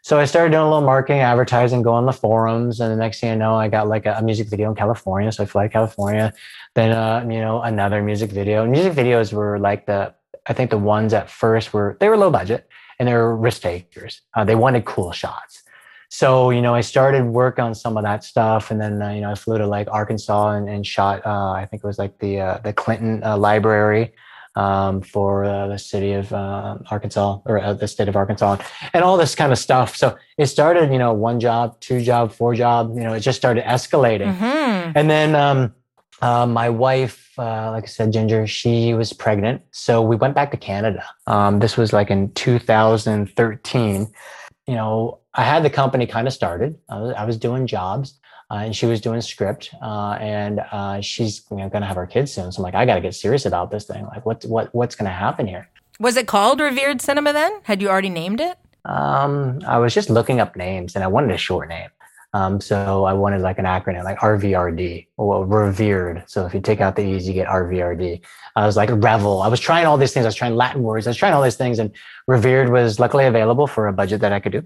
So I started doing a little marketing, advertising, go on the forums, and the next thing I know, I got like a, a music video in California. So I fly to California, then uh, you know another music video. Music videos were like the, I think the ones at first were they were low budget and they were risk takers. Uh, they wanted cool shots. So you know I started work on some of that stuff, and then uh, you know I flew to like Arkansas and, and shot. Uh, I think it was like the uh, the Clinton uh, Library um, for uh, the city of uh, Arkansas or uh, the state of Arkansas and all this kind of stuff. So it started, you know, one job, two job, four job, you know, it just started escalating. Mm-hmm. And then um, uh, my wife, uh, like I said, Ginger, she was pregnant. So we went back to Canada. Um, this was like in 2013. You know, I had the company kind of started. I was, I was doing jobs uh, and she was doing script, uh, and uh, she's you know, going to have her kids soon. So I'm like, I got to get serious about this thing. Like, what what what's going to happen here? Was it called Revered Cinema then? Had you already named it? Um, I was just looking up names, and I wanted a short name. Um, so I wanted like an acronym, like RVRD, or revered. So if you take out the E's, you get RVRD. I was like revel. I was trying all these things. I was trying Latin words. I was trying all these things, and revered was luckily available for a budget that I could do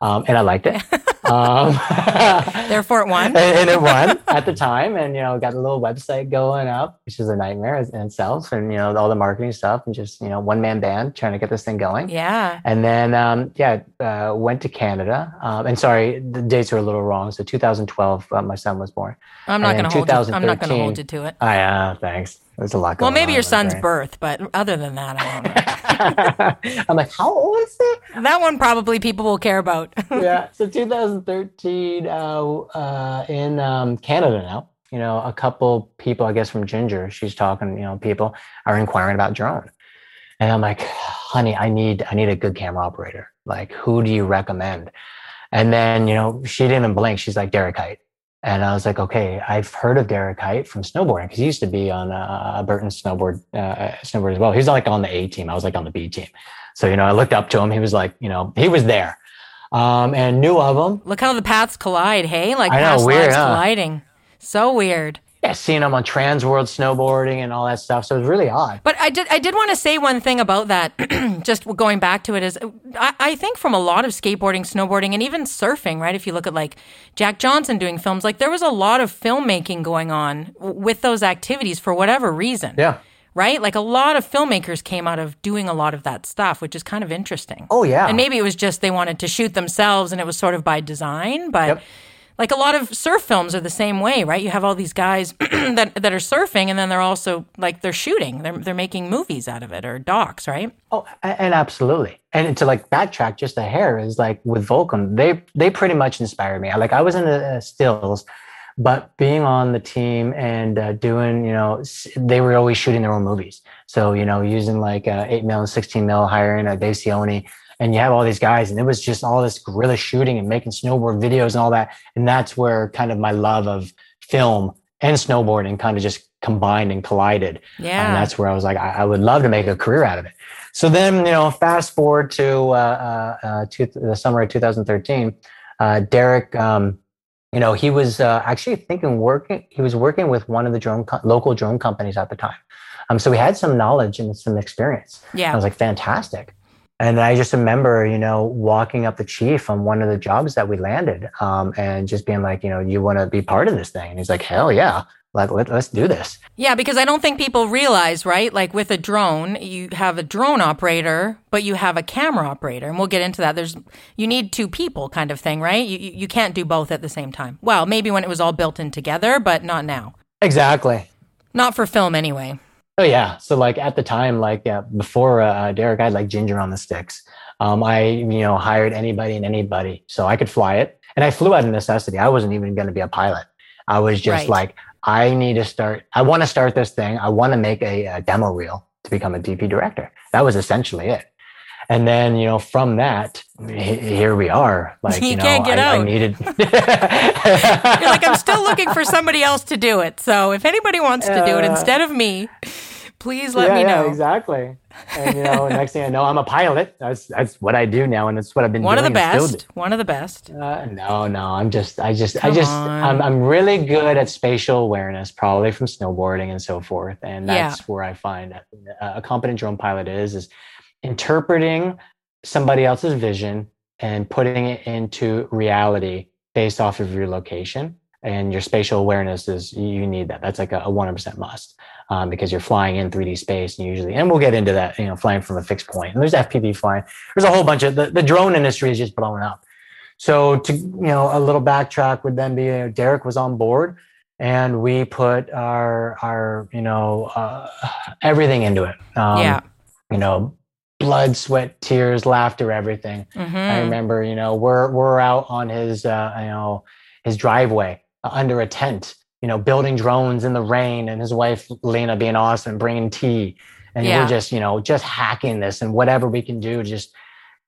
um, and I liked it. um, Therefore, it won. and, it won at the time, and you know, got a little website going up, which is a nightmare in itself, and you know, all the marketing stuff, and just you know, one man band trying to get this thing going. Yeah. And then, um, yeah, uh, went to Canada. Um, and sorry, the dates are a little wrong. So 2012, uh, my son was born. I'm not going to hold. You, I'm not going to hold you to it. I uh, thanks. There's a lot. Of well, maybe on your son's birth, but other than that, I don't know. I'm like, how old is it? That one probably people will care about. yeah. So 2013 uh, uh, in um, Canada now. you know, a couple people, I guess from Ginger, she's talking, you know, people are inquiring about drone. And I'm like, honey, I need, I need a good camera operator. Like, who do you recommend? And then, you know, she didn't blink. She's like, Derek Height. And I was like, okay, I've heard of Derek Height from snowboarding because he used to be on uh, Burton snowboard, uh, snowboard as well. He's like on the A team. I was like on the B team. So, you know, I looked up to him. He was like, you know, he was there um, and knew of him. Look how the paths collide, hey? Like I know, weird, huh? colliding. So weird. Yeah, seeing him on Trans World snowboarding and all that stuff. So it was really odd. But I did I did want to say one thing about that, just going back to it is I, I think from a lot of skateboarding, snowboarding, and even surfing, right? If you look at like Jack Johnson doing films, like there was a lot of filmmaking going on with those activities for whatever reason. Yeah right? Like a lot of filmmakers came out of doing a lot of that stuff, which is kind of interesting. Oh yeah. And maybe it was just they wanted to shoot themselves and it was sort of by design, but yep. Like a lot of surf films are the same way, right? You have all these guys that that are surfing and then they're also like they're shooting. They're they're making movies out of it or docs, right? Oh, and absolutely. And to like backtrack just a hair is like with Volcom, they they pretty much inspired me. Like I was in the stills but being on the team and uh, doing, you know, they were always shooting their own movies. So, you know, using like uh, 8 mil and 16 mil, hiring a Dave Seoane, and you have all these guys, and it was just all this guerrilla shooting and making snowboard videos and all that. And that's where kind of my love of film and snowboarding kind of just combined and collided. Yeah. And that's where I was like, I, I would love to make a career out of it. So then, you know, fast forward to, uh, uh, uh to the summer of 2013, uh, Derek, um, you know, he was uh, actually thinking working. He was working with one of the drone co- local drone companies at the time. Um, so we had some knowledge and some experience. Yeah, I was like, fantastic. And I just remember, you know, walking up the chief on one of the jobs that we landed, um, and just being like, you know, you want to be part of this thing? And he's like, hell yeah let, let, us do this. Yeah, because I don't think people realize, right? Like with a drone, you have a drone operator, but you have a camera operator, and we'll get into that. There's you need two people, kind of thing, right? You you can't do both at the same time. Well, maybe when it was all built in together, but not now. Exactly. Not for film, anyway. Oh yeah. So like at the time, like yeah, before uh, Derek, I had like Ginger on the sticks. Um, I you know hired anybody and anybody, so I could fly it, and I flew out of necessity. I wasn't even going to be a pilot. I was just right. like, I need to start, I want to start this thing. I want to make a, a, demo reel to become a DP director. That was essentially it. And then, you know, from that, here we are. Like, you, you know, can't get I, out. I needed. You're like, I'm still looking for somebody else to do it. So if anybody wants to do it uh, instead of me, please let yeah, me know. Yeah, exactly. And you know, next thing I know, I'm a pilot. That's that's what I do now, and that's what I've been doing. one doing. of the best. One of the best. Uh, no, no, I'm just, I just, Come I just, I'm, I'm really good at spatial awareness, probably from snowboarding and so forth, and that's yeah. where I find a competent drone pilot is is interpreting somebody else's vision and putting it into reality based off of your location. And your spatial awareness is you need that. That's like a, a 100% must um, because you're flying in 3d space and usually and we'll get into that you know flying from a fixed point. And there's fpv flying. There's a whole bunch of the, the drone industry is just blowing up. So to you know a little backtrack would then be you know, derek was on board and we put our our you know uh, everything into it. Um, yeah. you know blood sweat tears laughter everything mm-hmm. i remember you know we're we're out on his uh, you know his driveway uh, under a tent, you know, building drones in the rain, and his wife Lena being awesome, bringing tea, and yeah. we're just, you know, just hacking this and whatever we can do just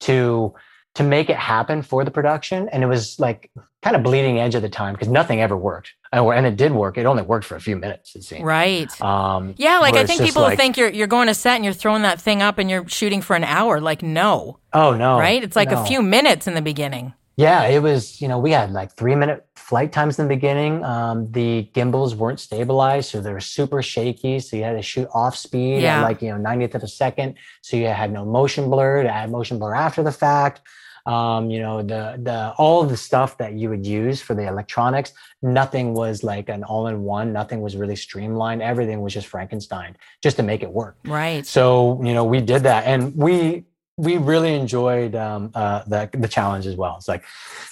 to to make it happen for the production. And it was like kind of bleeding edge at the time because nothing ever worked. And it did work. It only worked for a few minutes, it seemed. Right. Um, yeah, like I think people like, think you're you're going to set and you're throwing that thing up and you're shooting for an hour. Like, no. Oh no. Right? It's like no. a few minutes in the beginning. Yeah, it was, you know, we had like three minute flight times in the beginning. Um, the gimbals weren't stabilized, so they were super shaky. So you had to shoot off speed yeah. at like, you know, 90th of a second. So you had no motion blur to add motion blur after the fact. Um, you know, the the all the stuff that you would use for the electronics, nothing was like an all-in-one, nothing was really streamlined. Everything was just Frankenstein just to make it work. Right. So, you know, we did that. And we we really enjoyed um, uh, the the challenge as well. It's like,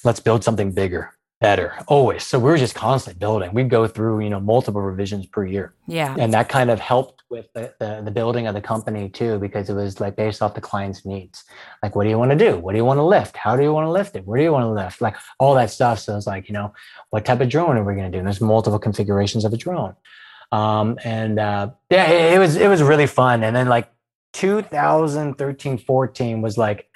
let's build something bigger, better, always. So we were just constantly building. We'd go through you know multiple revisions per year. Yeah, and that kind of helped with the, the, the building of the company too, because it was like based off the client's needs. Like, what do you want to do? What do you want to lift? How do you want to lift it? Where do you want to lift? Like all that stuff. So it's like, you know, what type of drone are we going to do? And there's multiple configurations of a drone. Um, and uh, yeah, it, it was it was really fun. And then like 2013, 14 was like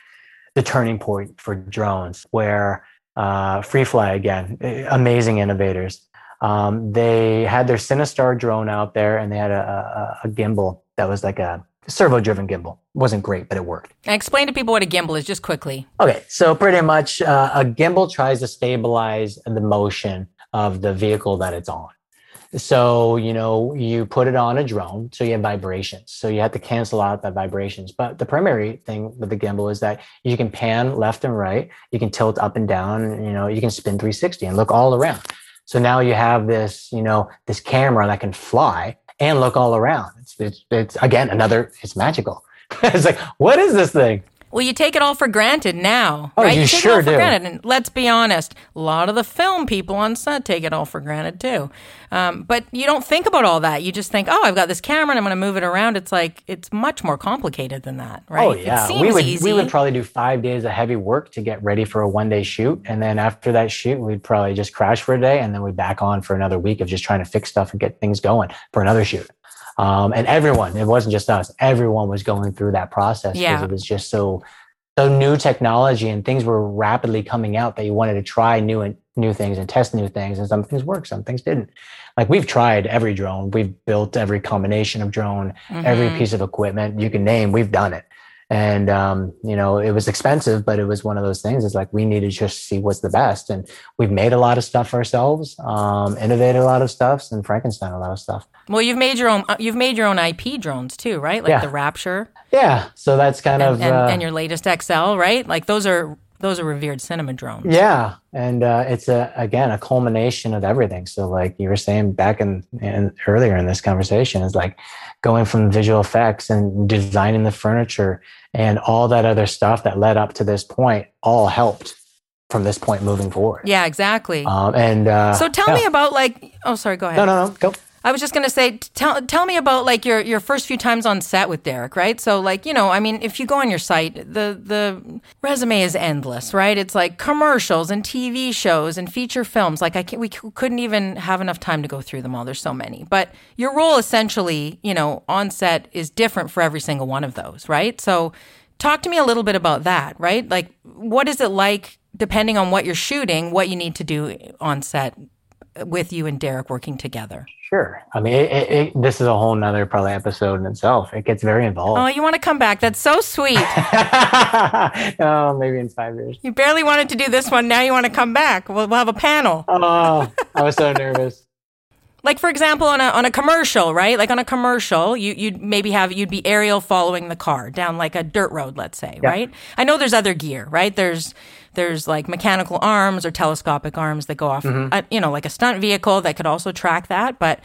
the turning point for drones, where uh, FreeFly again, amazing innovators um, they had their Cinestar drone out there and they had a, a, a gimbal that was like a servo driven gimbal. It wasn't great, but it worked. explain to people what a gimbal is just quickly. Okay. So, pretty much uh, a gimbal tries to stabilize the motion of the vehicle that it's on. So, you know, you put it on a drone, so you have vibrations. So you have to cancel out the vibrations. But the primary thing with the gimbal is that you can pan left and right, you can tilt up and down, you know, you can spin 360 and look all around. So now you have this, you know, this camera that can fly and look all around. It's, it's, it's again, another, it's magical. it's like, what is this thing? Well, you take it all for granted now, oh, right? You, you take sure it all for do. granted. And let's be honest, a lot of the film people on set take it all for granted too. Um, but you don't think about all that. You just think, oh, I've got this camera and I'm going to move it around. It's like it's much more complicated than that, right? Oh yeah, we would easy. we would probably do five days of heavy work to get ready for a one day shoot, and then after that shoot, we'd probably just crash for a day, and then we'd back on for another week of just trying to fix stuff and get things going for another shoot. Um, and everyone, it wasn't just us, everyone was going through that process because Yeah. it was just so so new technology and things were rapidly coming out that you wanted to try new and new things and test new things and some things worked some things didn't like we've tried every drone we've built every combination of drone every Mhm. piece of equipment you can name we've done it and um, you know it was expensive but it was one of those things it's like we need to just see what's the best and we've made a lot of stuff ourselves um, innovated a lot of stuff and frankenstein a lot of stuff Well, you've made your own. uh, You've made your own IP drones too, right? Like Yeah. the Rapture yeah so that's kind and, of and, uh, and your latest XL, right? Like those are those are revered cinema drones. Yeah, and uh, it's a again a culmination of everything. So, like you were saying back in, in earlier in this conversation, is like going from visual effects and designing the furniture and all that other stuff that led up to this point all helped from this point moving forward. Yeah, exactly. Um, and uh, so tell yeah. me about like. Oh, sorry. Go ahead. No, no, no. Go. I was just gonna say, tell tell me about like your your first few times on set with Derek, right? So like you know, I mean, if you go on your site, the the resume is endless, right? It's like commercials and TV shows and feature films. Like I we couldn't even have enough time to go through them all. There's so many, but your role essentially, you know, on set is different for every single one of those, right? So talk to me a little bit about that, right? Like what is it like depending on what you're shooting, what you need to do on set with you and Derek working together? Sure. I mean, it, it, this is a whole nother probably episode in itself. It gets very involved. Oh, you want to come back? That's so sweet. oh, maybe in five years. you barely wanted to do this one. Now you want to come back. We'll, we'll have a panel. Oh, I was so nervous. Like for example, on a on a commercial, right? Like on a commercial, you you'd maybe have you'd be aerial following the car down like a dirt road, let's say, Yeah. right? I know there's other gear, right? There's there's like mechanical arms or telescopic arms that go off, uh, you know, like a stunt vehicle that could also track that. But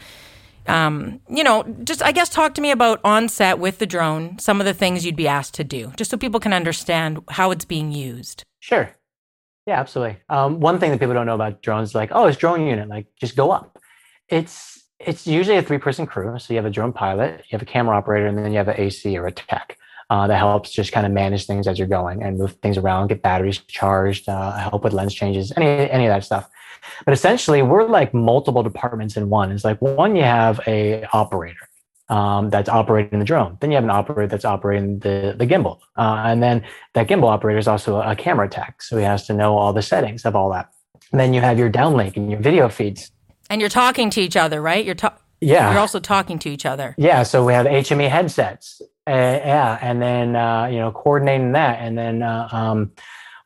um, you know, just I guess talk to me about on set with the drone, some of the things you'd be asked to do, just so people can understand how it's being used. Sure. Yeah, absolutely. Um, one thing that people don't know about drones is like, oh, it's drone unit, like just go up. It's it's usually a three person crew. So you have a drone pilot, you have a camera operator, and then you have an AC or a tech uh, that helps just kind of manage things as you're going and move things around, get batteries charged, uh, help with lens changes, any any of that stuff. But essentially, we're like multiple departments in one. It's like one, you have a operator um, that's operating the drone. Then you have an operator that's operating the, the gimbal. Uh, and then that gimbal operator is also a camera tech. So he has to know all the settings of all that. And then you have your downlink and your video feeds. And you're talking to each other, right? You're ta- Yeah. you're also talking to each other. Yeah, so we have HME headsets. Uh, yeah, and then uh, you know coordinating that, and then uh, um,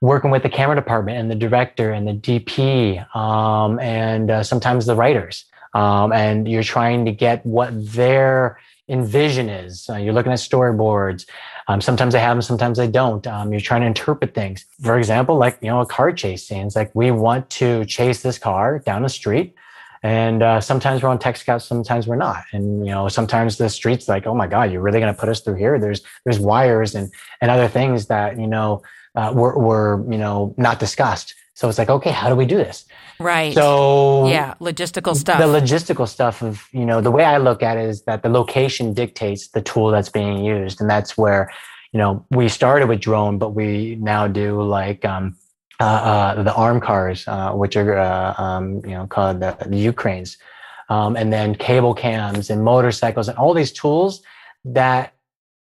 working with the camera department and the director and the DP, um, and uh, sometimes the writers. Um, and you're trying to get what their envision is. Uh, you're looking at storyboards. Um, sometimes they have them, sometimes they don't. Um, you're trying to interpret things. For example, like you know a car chase scene. It's like we want to chase this car down the street. And uh, sometimes we're on tech scouts, sometimes we're not. And you know, sometimes the streets like, oh my god, you're really going to put us through here? There's there's wires and and other things that you know uh, were were you know not discussed So it's like, okay, how do we do this? Right. So yeah, logistical stuff. The logistical stuff of, you know, the way I look at it is that the location dictates the tool that's being used. And that's where, you know, we started with drone, but we now do like um, the arm cars, uh, which are, uh, um, you know, called the, the U-Cranes, um, and then cable cams and motorcycles and all these tools that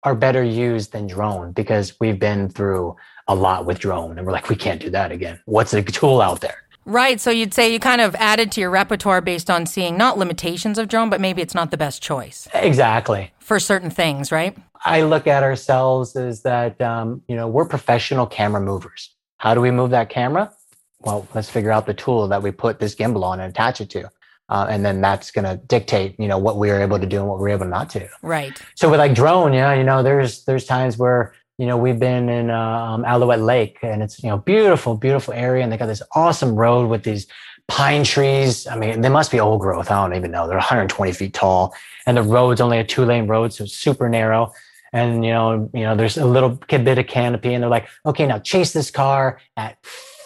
are better used than drone because we've been through a lot with drone and we're like, we can't do that again. What's a tool out there? Right. So you'd say you kind of added to your repertoire based on seeing not limitations of drone, but maybe it's not the best choice. Exactly. For certain things, right? I look at ourselves as that, um, you know, we're professional camera movers. How do we move that camera? Well, let's figure out the tool that we put this gimbal on and attach it to. Uh, and then that's going to dictate, you know, what we are able to do and what we're able not to. Right. So with like drone, yeah, you know, there's there's times where you know we've been in um, Alouette Lake and it's you know beautiful, beautiful area, and they got this awesome road with these pine trees. I mean, they must be old growth. I don't even know. They're 120 feet tall, and the road's only a two lane road, so it's super narrow. And you know, you know, there's a little bit of canopy, and they're like, okay, now chase this car at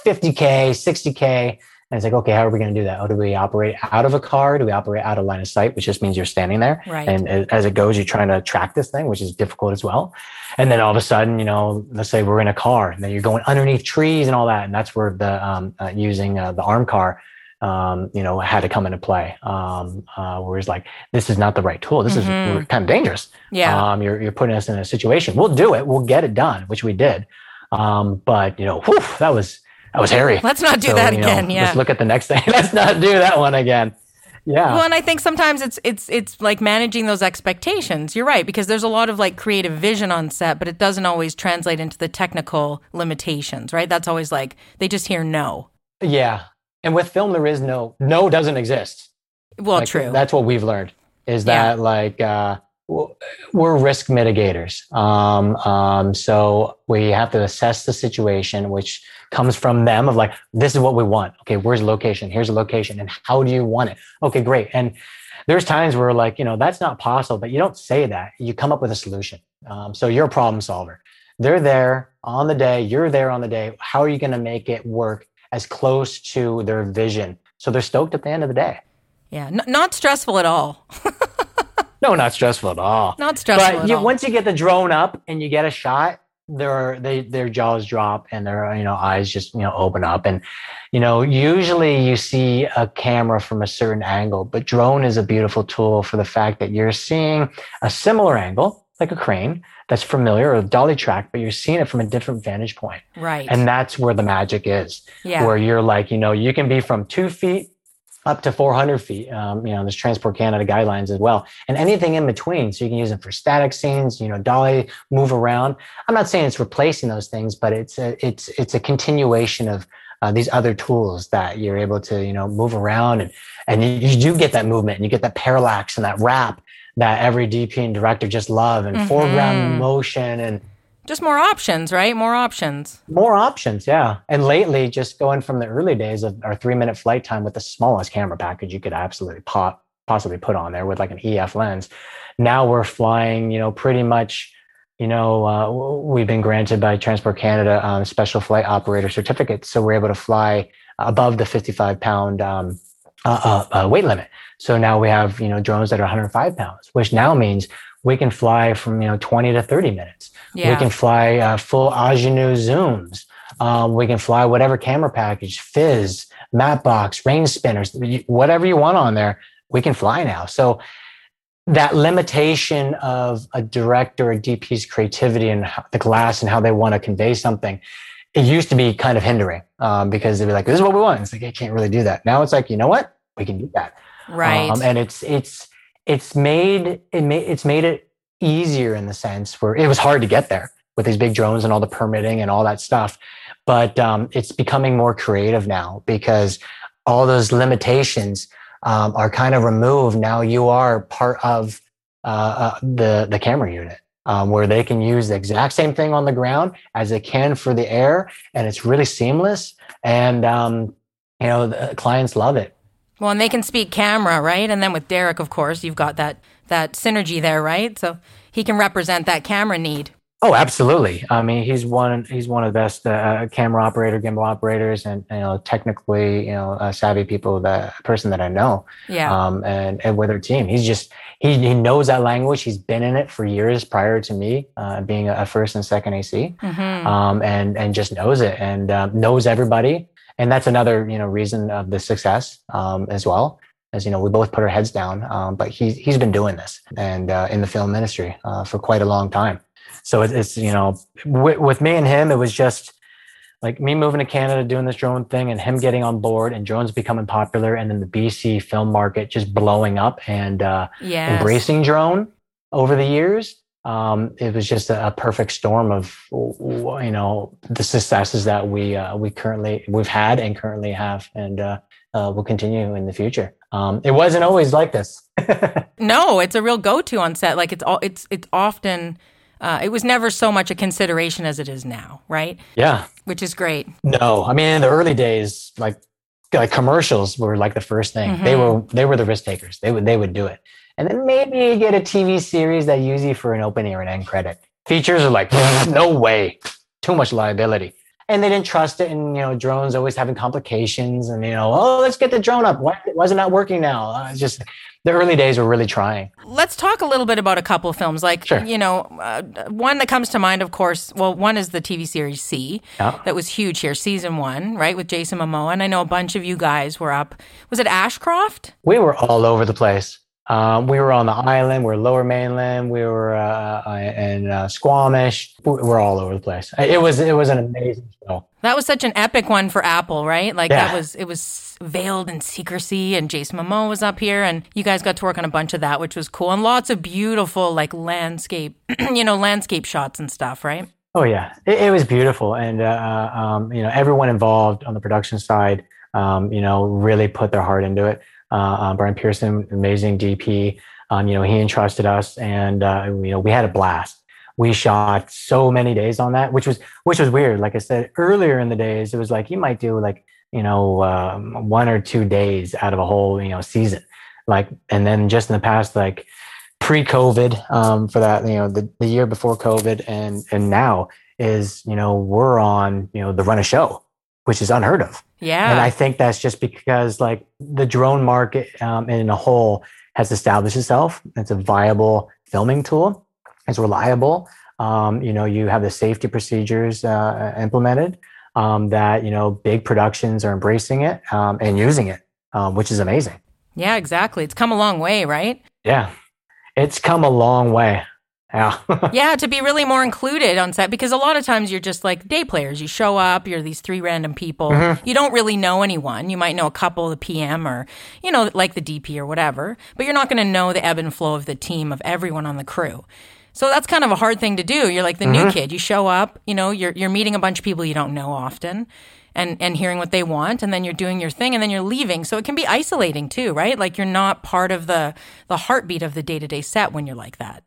50k, 60k and it's like, okay, how are we going to do that? Oh, do we operate out of a car? Do we operate out of line of sight, which just means you're standing there? Right. And as it goes, you're trying to track this thing, which is difficult as well. And then all of a sudden, you know, let's say we're in a car and then you're going underneath trees and all that. And that's where the um, uh, using uh, the arm car, um, you know, had to come into play. Um, uh, where it's like, this is not the right tool. This mm-hmm. is kind of dangerous. Yeah. Um, you're, you're putting us in a situation. We'll do it. We'll get it done, which we did. Um, but you know, whew, that was that was hairy. Let's not do so, that again. Know, yeah. Let's look at the next thing. Let's not do that one again. Yeah. Well, and I think sometimes it's it's it's like managing those expectations. You're right because there's a lot of like creative vision on set, but it doesn't always translate into the technical limitations, right? That's always like they just hear no. Yeah. And with film there is no no doesn't exist. Well, like, true. That's what we've learned is that yeah. like uh we're risk mitigators. Um, um, so we have to assess the situation, which comes from them of like, this is what we want. Okay, where's the location? Here's the location. And how do you want it? Okay, great. And there's times where like, you know, that's not possible, but you don't say that. You come up with a solution. Um, so you're a problem solver. They're there on the day. You're there on the day. How are you going to make it work as close to their vision? So they're stoked at the end of the day. Yeah, n- not stressful at all. No, not stressful at all. Not stressful. But you, once you get the drone up and you get a shot, their they their jaws drop and their you know eyes just you know open up and you know usually you see a camera from a certain angle but drone is a beautiful tool for the fact that you're seeing a similar angle like a crane that's familiar or dolly track but you're seeing it from a different vantage point right and that's where the magic is yeah. where you're like you know you can be from two feet up to 400 feet. Um, you know, there's Transport Canada guidelines as well, and anything in between. So you can use them for static scenes. You know, dolly, move around. I'm not saying it's replacing those things, but it's a, it's it's a continuation of uh, these other tools that you're able to you know move around and and you, you do get that movement and you get that parallax and that wrap that every DP and director just love and mm-hmm. foreground motion and just more options, right? More options. More options, yeah. And lately, just going from the early days of our three minute flight time with the smallest camera package you could absolutely pop, possibly put on there with like an EF lens. Now we're flying, you know, pretty much, you know, uh, we've been granted by Transport Canada um, special flight operator certificates. So we're able to fly above the 55 pound um, uh, uh, uh, weight limit. So now we have, you know, drones that are 105 pounds, which now means we can fly from, you know, 20 to 30 minutes yeah. We can fly uh, full Angénieux zooms. Um, we can fly whatever camera package, fizz, matte box, range spinners, whatever you want on there. We can fly now. So that limitation of a director or DP's creativity and the glass and how they want to convey something, it used to be kind of hindering um, because they'd be like, "This is what we want." It's like I can't really do that. Now it's like, you know what? We can do that. Right. Um, and it's it's it's made it made it's made it easier in the sense where it was hard to get there with these big drones and all the permitting and all that stuff. But um, it's becoming more creative now because all those limitations um, are kind of removed. Now you are part of uh, uh, the the camera unit. Um, where they can use the exact same thing on the ground as they can for the air, and it's really seamless. And um, you know, the clients love it. Well, and they can speak camera, right? And then with Derek, of course, you've got that that synergy there, right? So he can represent that camera need. Oh, absolutely. I mean, he's one. He's one of the best uh, camera operator, gimbal operators, and you know, technically, you know, uh, savvy people. That person that I know. Yeah. Um, and and with our team, he's just he he knows that language. He's been in it for years prior to me uh, being a first and second AC. Mhm. Um, and and just knows it and um, knows everybody. And that's another you know reason of the success um, as well. As you know, we both put our heads down. Um, but he's he's been doing this and uh, in the film industry uh, for quite a long time. So it's, it's you know, with, with me and him, it was just like me moving to Canada, doing this drone thing, and him getting on board, and drones becoming popular, and then the BC film market just blowing up and uh, Yes. embracing drone over the years. Um, it was just a, a perfect storm of you know the successes that we uh, we currently we've had and currently have, and uh, uh, will continue in the future. Um, it wasn't always like this. No, it's a real go-to on set. Like it's all it's it's often uh, it was never so much a consideration as it is now, right? yeah. Which is great. No, I mean in the early days, like like commercials were like the first thing. They were they were the risk takers. They would they would do it, and then maybe you get a TV series that uses you for an opening or an end credit. Features are like no way, too much liability, and they didn't trust it. And you know, drones always having complications, and you know, oh, let's get the drone up. Why, why is it not working now? Uh, it's just the early days were really trying. Let's talk a little bit about a couple of films. Like, Sure. you know, uh, one that comes to mind, of course, well, one is the TV series See. Yeah. That was huge here, season one, right, with Jason Momoa. And I know a bunch of you guys were up. Was it Ashcroft? We were all over the place. Um, we were on the island. We are Lower Mainland. We were uh, uh, in uh, Squamish. We- We're all over the place. It was it was an amazing show. That was such an epic one for Apple, right? Like that was it was veiled in secrecy and Jason Momoa was up here and you guys got to work on a bunch of that, which was cool. And lots of beautiful like landscape, you know, landscape shots and stuff, right? Oh yeah, it, it was beautiful, and uh, um, you know everyone involved on the production side, um, you know, really put their heart into it. Uh, um, Brian Pearson, amazing DP. Um, you know, he entrusted us, and uh, you know, we had a blast. We shot so many days on that, which was which was weird. Like I said earlier in the days, it was like you might do like you know um, one or two days out of a whole you know season, like, and then just in the past like pre-COVID um, for that, you know, the, the year before COVID and and now is, you know, we're on, you know, the run a show, which is unheard of. Yeah. And I think that's just because like the drone market um, in a whole has established itself. It's a viable filming tool. It's reliable. Um, you know, you have the safety procedures uh, implemented um, that, you know, big productions are embracing it um, and using it, um, which is amazing. yeah, exactly. It's come a long way, right? Yeah. It's come a long way. Yeah. yeah, to be really more included on set because a lot of times you're just like day players. You show up, you're these three random people. Mm-hmm. You don't really know anyone. You might know a couple, the PM or, you know, like the DP or whatever, but you're not going to know the ebb and flow of the team of everyone on the crew. So that's kind of a hard thing to do. You're like the Mm-hmm. new kid. You show up, you know, you're you're meeting a bunch of people you don't know often and and hearing what they want and then you're doing your thing and then you're leaving. So it can be isolating too, right? Like you're not part of the the heartbeat of the day-to-day set when you're like that.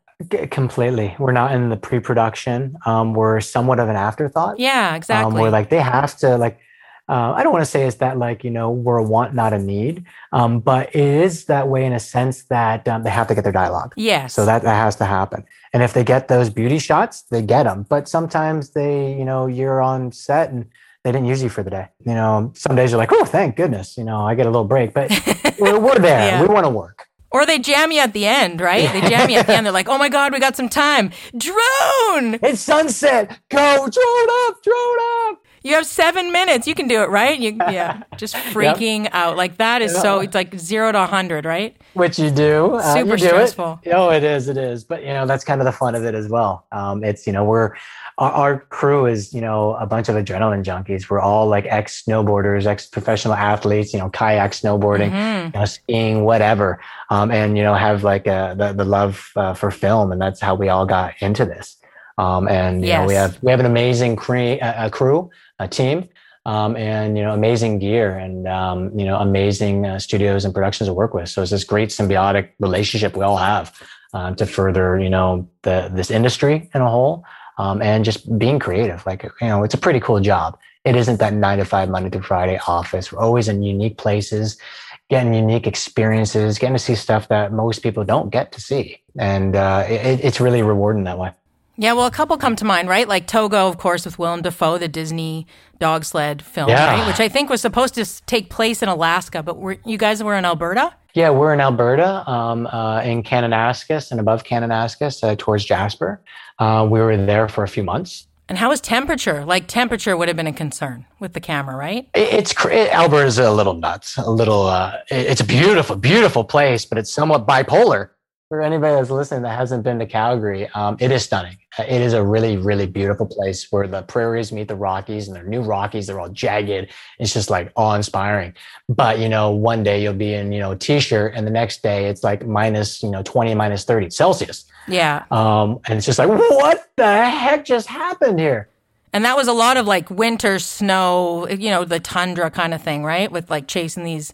Completely. We're not in the pre-production. Um, we're somewhat of an afterthought. Yeah, exactly. Um, we're like they have to like. Uh, I don't want to say it's that like you know we're a want not a need, um, but it is that way in a sense that um, they have to get their dialogue. yes. So that that has to happen. And if they get those beauty shots, they get them. But sometimes they, you know, you're on set and they didn't use you for the day. You know, some days you're like, oh, thank goodness, you know, I get a little break. But we're, we're there. Yeah. We want to work. Or they jam you at the end, right? They jam you at the end. They're like, "Oh my god, we got some time." Drone. It's sunset. Go drone up, drone up. You have 7 minutes. You can do it, right? You yeah, just freaking out. Like that is so it's like 0 to 100, right? Which you do. uh, Super you do it. stressful. Oh, it is. It is. But you know, that's kind of the fun of it as well. Um, it's you know, we're our, our crew is you know a bunch of adrenaline junkies. We're all like ex snowboarders, ex professional athletes. You know, kayak snowboarding, Mhm. you know, skiing, whatever. Um, and you know, have like uh the the love uh, for film, and that's how we all got into this. Um, and you know, we have we have an amazing cre- uh, a crew, a team. Um, and you know, amazing gear and um, you know, amazing uh, studios and productions to work with. So it's this great symbiotic relationship we all have um, to further, you know, the this industry in a whole, um, and just being creative. Like you know, it's a pretty cool job. It isn't that nine to five Monday through Friday office. We're always in unique places, getting unique experiences, getting to see stuff that most people don't get to see, and uh, it, it's really rewarding that way. Yeah, well, a couple come to mind, right? Like Togo, of course, with Willem Dafoe, the Disney dog sled film, Yeah. right? Which I think was supposed to take place in Alaska, but were, you guys were in Alberta? Yeah, we're in Alberta, um, uh, in Kananaskis and above Kananaskis uh, towards Jasper. Uh, we were there for a few months. And how was temperature? Like temperature would have been a concern with the camera, right? It- It's it, Alberta's a little nuts, a little. Uh, it- it's a beautiful, beautiful place, but it's somewhat bipolar. For anybody that's listening that hasn't been to Calgary, um, it is stunning. Uh, It is a really, really beautiful place where the prairies meet the Rockies, and they're new Rockies. They're all jagged. It's just like awe-inspiring. But you know, one day you'll be in you know a t-shirt, and the next day it's like minus you know twenty, minus thirty Celsius. Yeah. Um, and it's just like, what the heck just happened here? And that was a lot of like winter snow, you know, the tundra kind of thing, right? With like chasing these,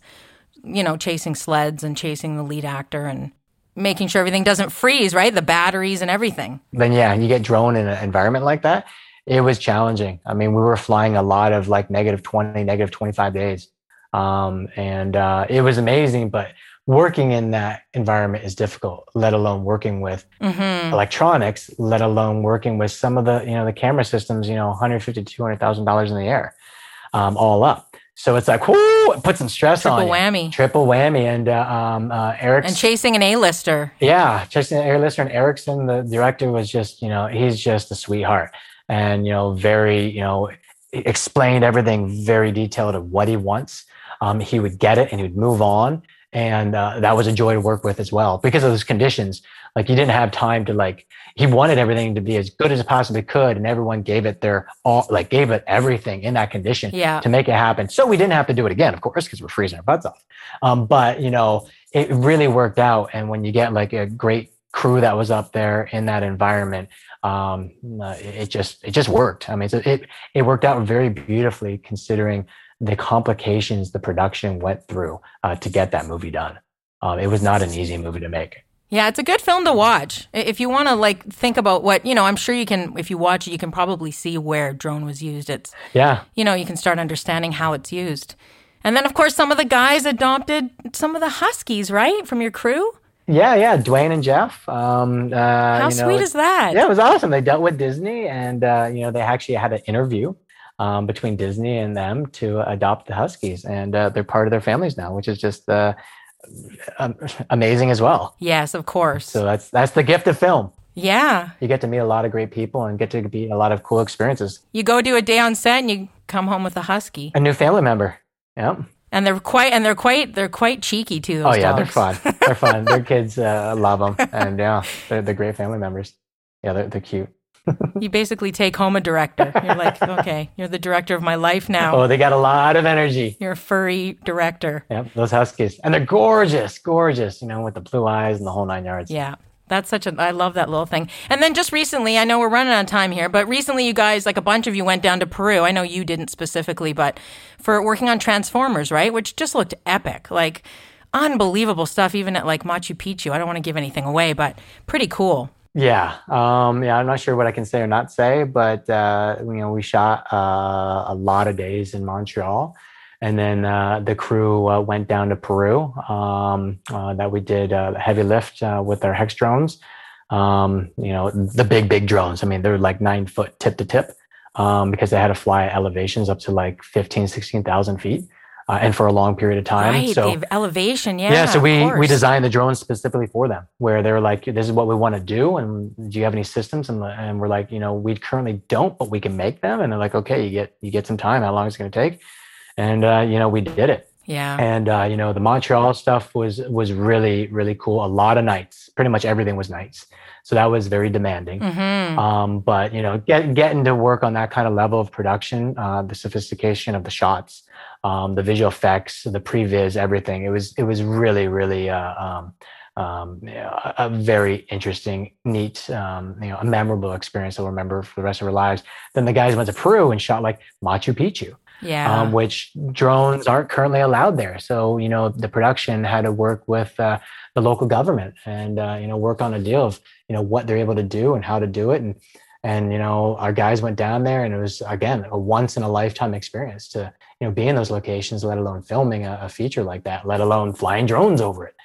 you know, chasing sleds and chasing the lead actor and making sure everything doesn't freeze, right? The batteries and everything. then yeah, you get drone in an environment like that. It was challenging. I mean, we were flying a lot of like negative 20, negative 25 days. Um, and uh, it was amazing, but working in that environment is difficult, let alone working with hmm electronics, let alone working with some of the, you know, the camera systems, you know, 150 to $200,000 in the air, um, all up. So it's like, whoo, it puts some stress Triple on you. whammy. Triple whammy. And uh, um, uh, Eric's And chasing an A-lister. yeah, chasing an A-lister. and Ericson, the director, was just, you know, he's just a sweetheart and, you know, very, you know, explained everything very detailed of what he wants. Um, he would get it and he would move on. And uh, that was a joy to work with as well because of those conditions. Like you didn't have time to like, he wanted everything to be as good as it possibly could. And everyone gave it their all, like gave it everything in that condition Yeah. to make it happen. So we didn't have to do it again, of course, because we're freezing our butts off. Um, but you know, it really worked out. And when you get like a great crew that was up there in that environment, um, uh, it it just it just worked. I mean, so it it worked out very beautifully considering the complications the production went through uh, to get that movie done. Um, it was not an easy movie to make. Yeah, it's a good film to watch. If you want to like think about what, you know, I'm sure you can if you watch it you can probably see where drone was used. It's Yeah, you know, you can start understanding how it's used. And then of course some of the guys adopted some of the huskies, right? From your crew? yeah, yeah. Dwayne and Jeff. Um, uh, How you know, sweet is that? Yeah, it was awesome. They dealt with Disney, and uh, you know they actually had an interview um, between Disney and them to adopt the Huskies, and uh, they're part of their families now, which is just uh, amazing as well. Yes, of course. So that's that's the gift of film. yeah. You get to meet a lot of great people and get to be a lot of cool experiences. You go do a day on set and you come home with a husky. A new family member. Yep. And they're quite and they're quite they're quite cheeky too those Oh yeah, dogs. they're fun. They're fun. Their kids uh, love them, and yeah, they're, they're great family members. Yeah, they're, they're cute. You basically take home a director. You're like, okay, you're the director of my life now. Oh, they got a lot of energy. You're a furry director. Yep, those huskies, and they're gorgeous, gorgeous. You know, with the blue eyes and the whole nine yards. Yeah. That's such a I love that little thing. And then just recently, I know we're running out of time here, but recently you guys like a bunch of you went down to Peru. I know you didn't specifically, but for working on Transformers, right? Which just looked epic. Like unbelievable stuff even at like Machu Picchu. I don't want to give anything away, but pretty cool. Yeah, um, yeah. I'm not sure what I can say or not say, but uh, you know, we shot uh, a lot of days in Montreal, and then uh, the crew uh, went down to Peru. Um, uh, that we did uh, heavy lift uh, with our hex drones. Um, you know, the big, big drones. I mean, they're like nine foot tip to tip um, because they had to fly at elevations up to like 15, 16,000 feet, uh, and for a long period of time. right. so elevation. Yeah. yeah, so we we designed the drones specifically for them where they're like this is what we want to do and do you have any systems and, and we're like you know we currently don't but we can make them and they're like okay you get you get some time how long is it going to take and uh, you know we did it Yeah. and uh, you know the montreal stuff was was really really cool a lot of nights pretty much everything was nights so that was very demanding hmm um, but you know, get, getting to work on that kind of level of production, uh, the sophistication of the shots, um, the visual effects, the previs, everything. It was it was really really uh, um, um, a a very interesting, neat, um, you know, a memorable experience that we'll remember for the rest of our lives. Then the guys went to Peru and shot like Machu Picchu Yeah. um, which drones aren't currently allowed there. So you know the production had to work with uh, the local government and uh, you know work on a deal of you know what they're able to do and how to do it and and you know our guys went down there and it was again a once in a lifetime experience to you know be in those locations, let alone filming a, a feature like that, let alone flying drones over it.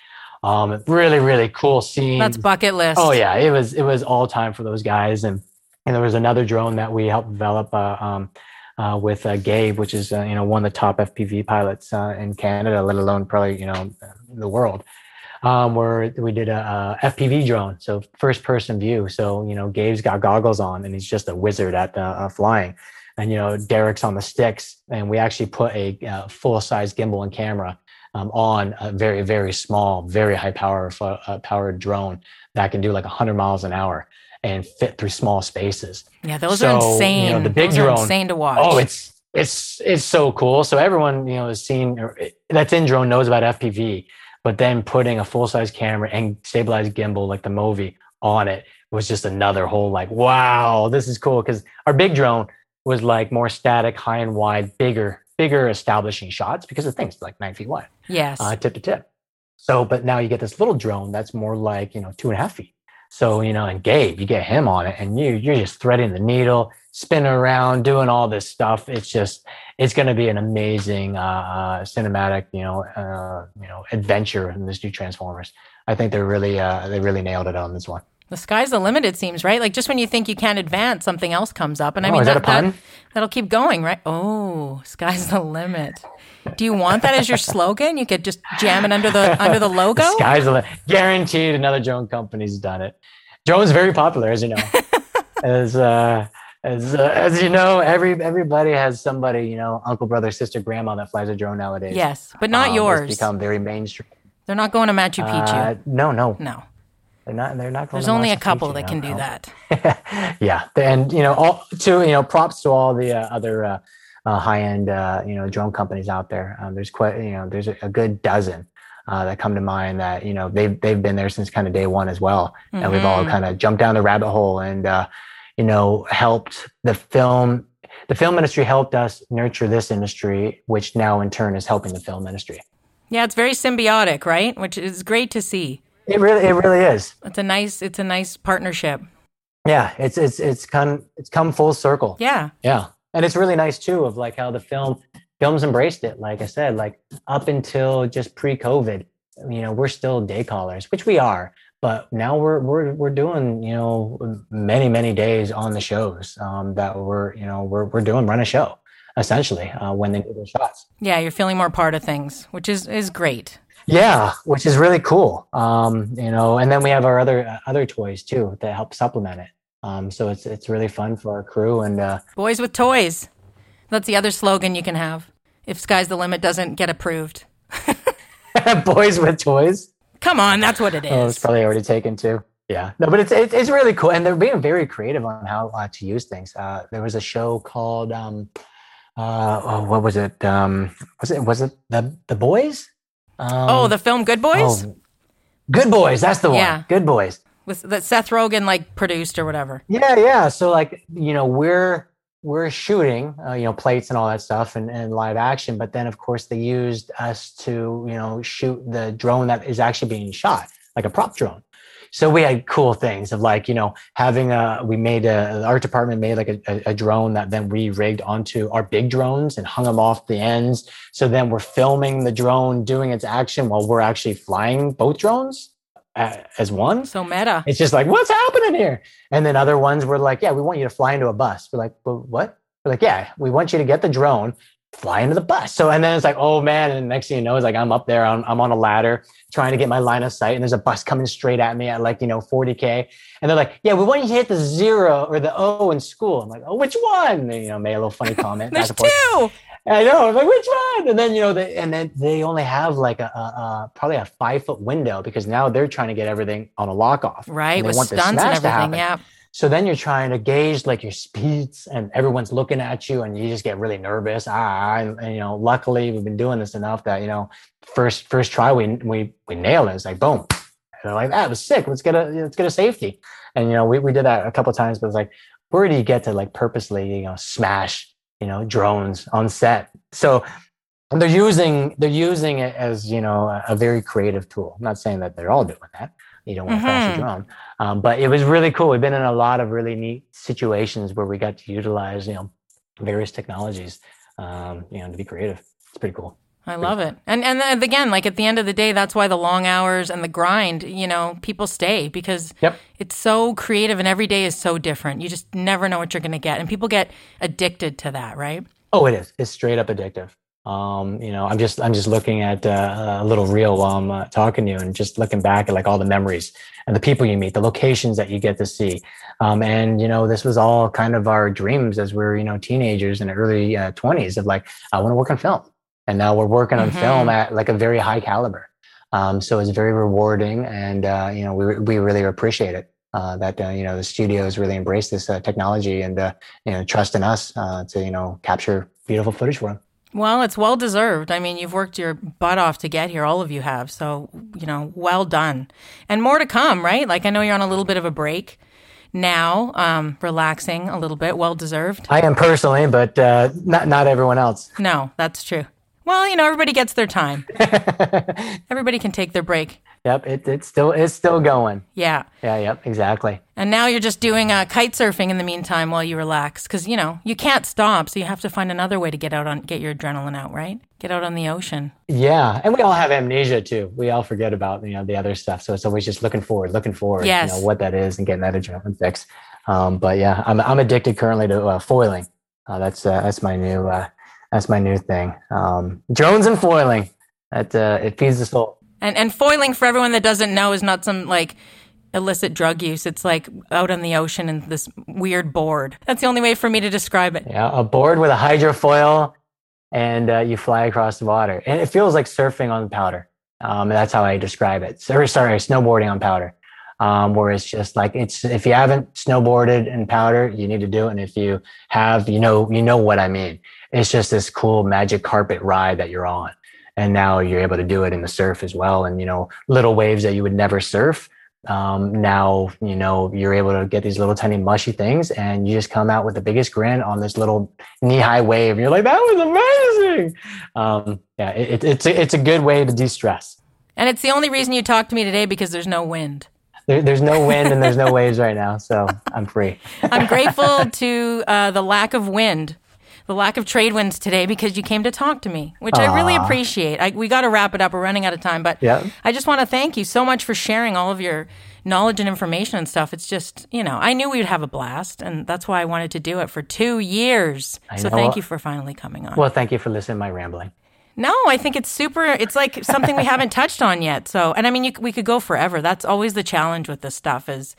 Um, really, really cool scene. That's bucket list. Oh yeah, it was it was all time for those guys, and And there was another drone that we helped develop uh, um, uh, with uh, Gabe, which is uh, you know one of the top FPV pilots uh, in Canada, let alone probably you know the world. Um, where we did a, a, FPV drone, so first person view. So you know Gabe's got goggles on, and he's just a wizard at uh, flying. And you know Derek's on the sticks, and we actually put a uh, full size gimbal and camera um, on a very very small, very high power uh, powered drone that can do like 100 miles an hour and fit through small spaces. Yeah, those so, are insane. You know, the big those drone, insane to watch. Oh, it's it's it's so cool. So everyone you know has seen or, that's in drone knows about FPV, but then putting a full size camera and stabilized gimbal like the Movi on it was just another whole like wow, this is cool because our big drone was like more static, high and wide, bigger, bigger establishing shots because the thing's like nine feet wide. Yes, uh, tip to tip. So, but now you get this little drone that's more like you know two and a half feet. So, you know, and Gabe, you get him on it and you you're just threading the needle, spinning around, doing all this stuff. It's just it's going to be an amazing uh, uh, cinematic, you know, uh, you know, adventure in this new Transformers. I think they're really uh, they really nailed it on this one. The sky's the limit, it seems, right? Like just when you think you can't advance, something else comes up. And I oh, mean, that, that, that'll keep going, right? Oh, sky's the limit. Do you want that as your slogan? You could just jam it under the under the logo. The sky's the limit. Guaranteed, another drone company's done it. Drone's very popular, as you know. as uh, as uh, as you know, every everybody has somebody, you know, uncle, brother, sister, grandma that flies a drone nowadays. Yes, but not um, yours. It's become very mainstream. They're not going to Machu Picchu. Uh, no, no, no. They're not. They're not. There's only a couple that can do that. yeah, and you know, all to you know, props to all the uh, other uh, uh, high-end uh, you know drone companies out there. Um, there's quite you know, there's a, a good dozen uh, that come to mind that you know they've they've been there since kind of day one as well, mm-hmm. and we've all mm-hmm. kind of jumped down the rabbit hole and uh, you know helped the film. The film industry helped us nurture this industry, which now in turn is helping the film industry. Yeah, it's very symbiotic, right? Which is great to see. It really, it really is. It's a nice, it's a nice partnership. Yeah, it's it's it's come it's come full circle. Yeah, yeah, and it's really nice too of like how the film films embraced it. Like I said, like up until just pre-COVID, you know, we're still day callers, which we are, but now we're we're we're doing you know many many days on the shows um, that we're you know we're we're doing run a show essentially uh, when they do their shots. Yeah, you're feeling more part of things, which is is great. Yeah, which is really cool. Um, you know, and then we have our other uh, other toys too that help supplement it. Um, so it's it's really fun for our crew and uh, boys with toys. That's the other slogan you can have if "Sky's the Limit" doesn't get approved. boys with toys. Come on, that's what it is. Oh, it's probably already taken too. Yeah, no, but it's it's, it's really cool, and they're being very creative on how uh, to use things. Uh, there was a show called um, uh, oh, what was it? Um, was it was it the the boys? Um, oh, the film Good Boys. Oh, Good Boys. That's the one. Yeah. Good Boys. With that Seth Rogen like produced or whatever. Yeah, yeah. So like you know we're we're shooting uh, you know plates and all that stuff and, and live action, but then of course they used us to you know shoot the drone that is actually being shot like a prop drone. So we had cool things of like, you know, having a, we made a, art department made like a, a, drone that then we rigged onto our big drones and hung them off the ends. So then we're filming the drone doing its action while we're actually flying both drones as one. So meta. It's just like, what's happening here? And then other ones were like, yeah, we want you to fly into a bus. We're like, well, what? We're like, yeah, we want you to get the drone, fly into the bus. So, and then it's like, oh man. And next thing you know, it's like, I'm up there, I'm, I'm on a ladder trying to get my line of sight and there's a bus coming straight at me at like, you know, 40K. And they're like, yeah, we want you to hit the zero or the O in school. I'm like, oh, which one? And, you know, made a little funny comment. there's two. I know. I'm like, which one? And then, you know, they, and then they only have like a, a, a, probably a five foot window because now they're trying to get everything on a lock off. Right. With stunts and everything. Yeah. So then you're trying to gauge like your speeds and everyone's looking at you and you just get really nervous. Ah, and, and, you know, luckily we've been doing this enough that, you know, first, first try, we, we, we nailed it. It's like, boom. And they're like, that was sick. Let's get a, let's get a safety. And, you know, we, we did that a couple times, but it's like, where do you get to like purposely, you know, smash, you know, drones on set? So they're using, they're using it as, you know, a, a very creative tool. I'm not saying that they're all doing that you don't want to crash a drone. Um, but it was really cool. We've been in a lot of really neat situations where we got to utilize, you know, various technologies, um, you know, to be creative. It's pretty cool. I love it. And and again, like at the end of the day, that's why the long hours and the grind, you know, people stay because Yep. it's so creative and every day is so different. You just never know what you're going to get. And people get addicted to that, right? Oh, it is. It's straight up addictive. Um, you know, I'm just I'm just looking at uh, a little reel while I'm uh, talking to you, and just looking back at like all the memories and the people you meet, the locations that you get to see, um, and you know, this was all kind of our dreams as we are you know teenagers in the early uh, 20s of like I want to work on film, and now we're working on Mhm. film at like a very high caliber. Um, so it's very rewarding, and uh, you know, we we really appreciate it. Uh, that uh, you know the studios really embrace this uh, technology and uh, you know trust in us uh, to you know capture beautiful footage for them. Well, it's well deserved. I mean, you've worked your butt off to get here. All of you have. So, you know, well done. And more to come, right? Like, I know you're on a little bit of a break now, um, relaxing a little bit. Well deserved. I am personally, but uh, not not everyone else. No, that's true. Well, you know, everybody gets their time. Everybody can take their break. yep, it, it's still it's still going. Yeah. Yeah, yep, exactly. And now you're just doing uh, kite surfing in the meantime while you relax because, you know, you can't stop. So you have to find another way to get out on, get your adrenaline out, right? Get out on the ocean. Yeah, and we all have amnesia too. We all forget about you know the other stuff. So it's always just looking forward, looking forward. Yes. You know what that is and getting that adrenaline fix. Um, but yeah, I'm I'm addicted currently to uh, foiling. Uh, that's uh, that's my new uh, that's my new thing. Um, drones and foiling. That uh, it feeds the soul. And and foiling for everyone that doesn't know is not some like illicit drug use. It's like out on the ocean in this weird board. That's the only way for me to describe it. Yeah, a board with a hydrofoil, and uh, you fly across the water, and it feels like surfing on powder. Um, that's how I describe it. Sorry, sorry, snowboarding on powder. Um, where it's just like it's if you haven't snowboarded in powder, you need to do it, and if you have, you know, you know what I mean. It's just this cool magic carpet ride that you're on, and now you're able to do it in the surf as well, and you know, little waves that you would never surf um, now you know you're able to get these little tiny mushy things and you just come out with the biggest grin on this little knee-high wave. And you're like that was amazing. Um, yeah it, it's, a, it's a good way to de-stress. And it's the only reason you talked to me today because there's no wind. there, there's no wind and there's no waves right now so i'm free. I'm grateful to uh, the lack of wind, the lack of trade winds today because you came to talk to me, which I really appreciate. I, we got to wrap it up. We're running out of time, but Yeah. I just want to thank you so much for sharing all of your knowledge and information and stuff. It's just, you know, I knew we would have a blast, and that's why I wanted to do it for two years. so know. thank you for finally coming on. well thank you for listening to my rambling No, I think it's super. It's like something we haven't touched on yet. So, and I mean, you, we could go forever. That's always the challenge with this stuff is,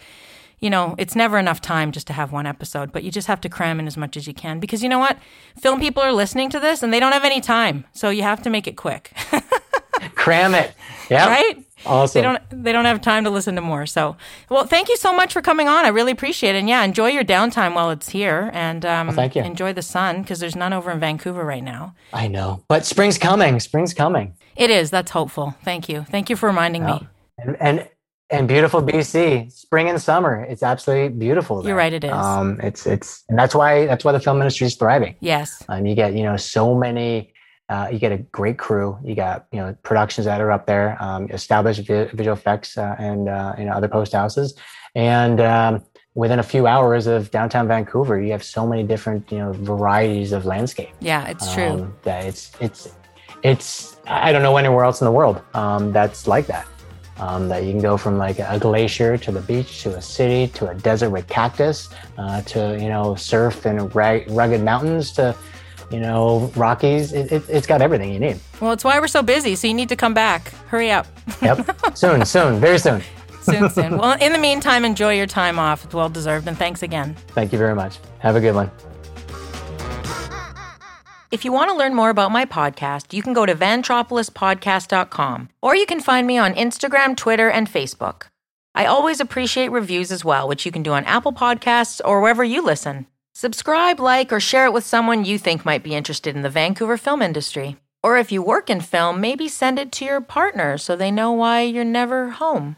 you know, it's never enough time just to have one episode, but you just have to cram in as much as you can because you know what? Film people are listening to this and they don't have any time. So you have to make it quick, cram it yeah right? awesome They don't they don't have time to listen to more. So, well, thank you so much for coming on. I really appreciate it. And yeah, enjoy your downtime while it's here and um, thank you. enjoy the sun because there's none over in Vancouver right now. i know but spring's coming spring's coming It is. That's hopeful. Thank you. Thank you for reminding me. and, and and beautiful BC, spring and summer. It's absolutely beautiful. You're right, it is. Um, it's it's and that's why that's why the film industry is thriving. Yes. Um, you get you know so many. Uh, you get a great crew. You got you know productions that are up there, um, established vi- visual effects uh, and uh, you know other post houses, and um, within a few hours of downtown Vancouver, you have so many different you know varieties of landscape. Yeah, it's true. Um, that it's it's it's I don't know anywhere else in the world um, that's like that. Um, that you can go from like a glacier to the beach to a city to a desert with cactus uh, to you know surf and rugged mountains to you know Rockies. It, it, it's got everything you need. Well, it's why we're so busy. So you need to come back. Hurry up. Yep. soon, soon, very soon. soon, soon. Well, in the meantime, enjoy your time off. It's well deserved. And thanks again. Thank you very much. Have a good one. If you want to learn more about my podcast, you can go to vantropolispodcast.com or you can find me on Instagram, Twitter, and Facebook. I always appreciate reviews as well, which you can do on Apple Podcasts or wherever you listen. Subscribe, like, or share it with someone you think might be interested in the Vancouver film industry. Or if you work in film, maybe send it to your partner so they know why you're never home.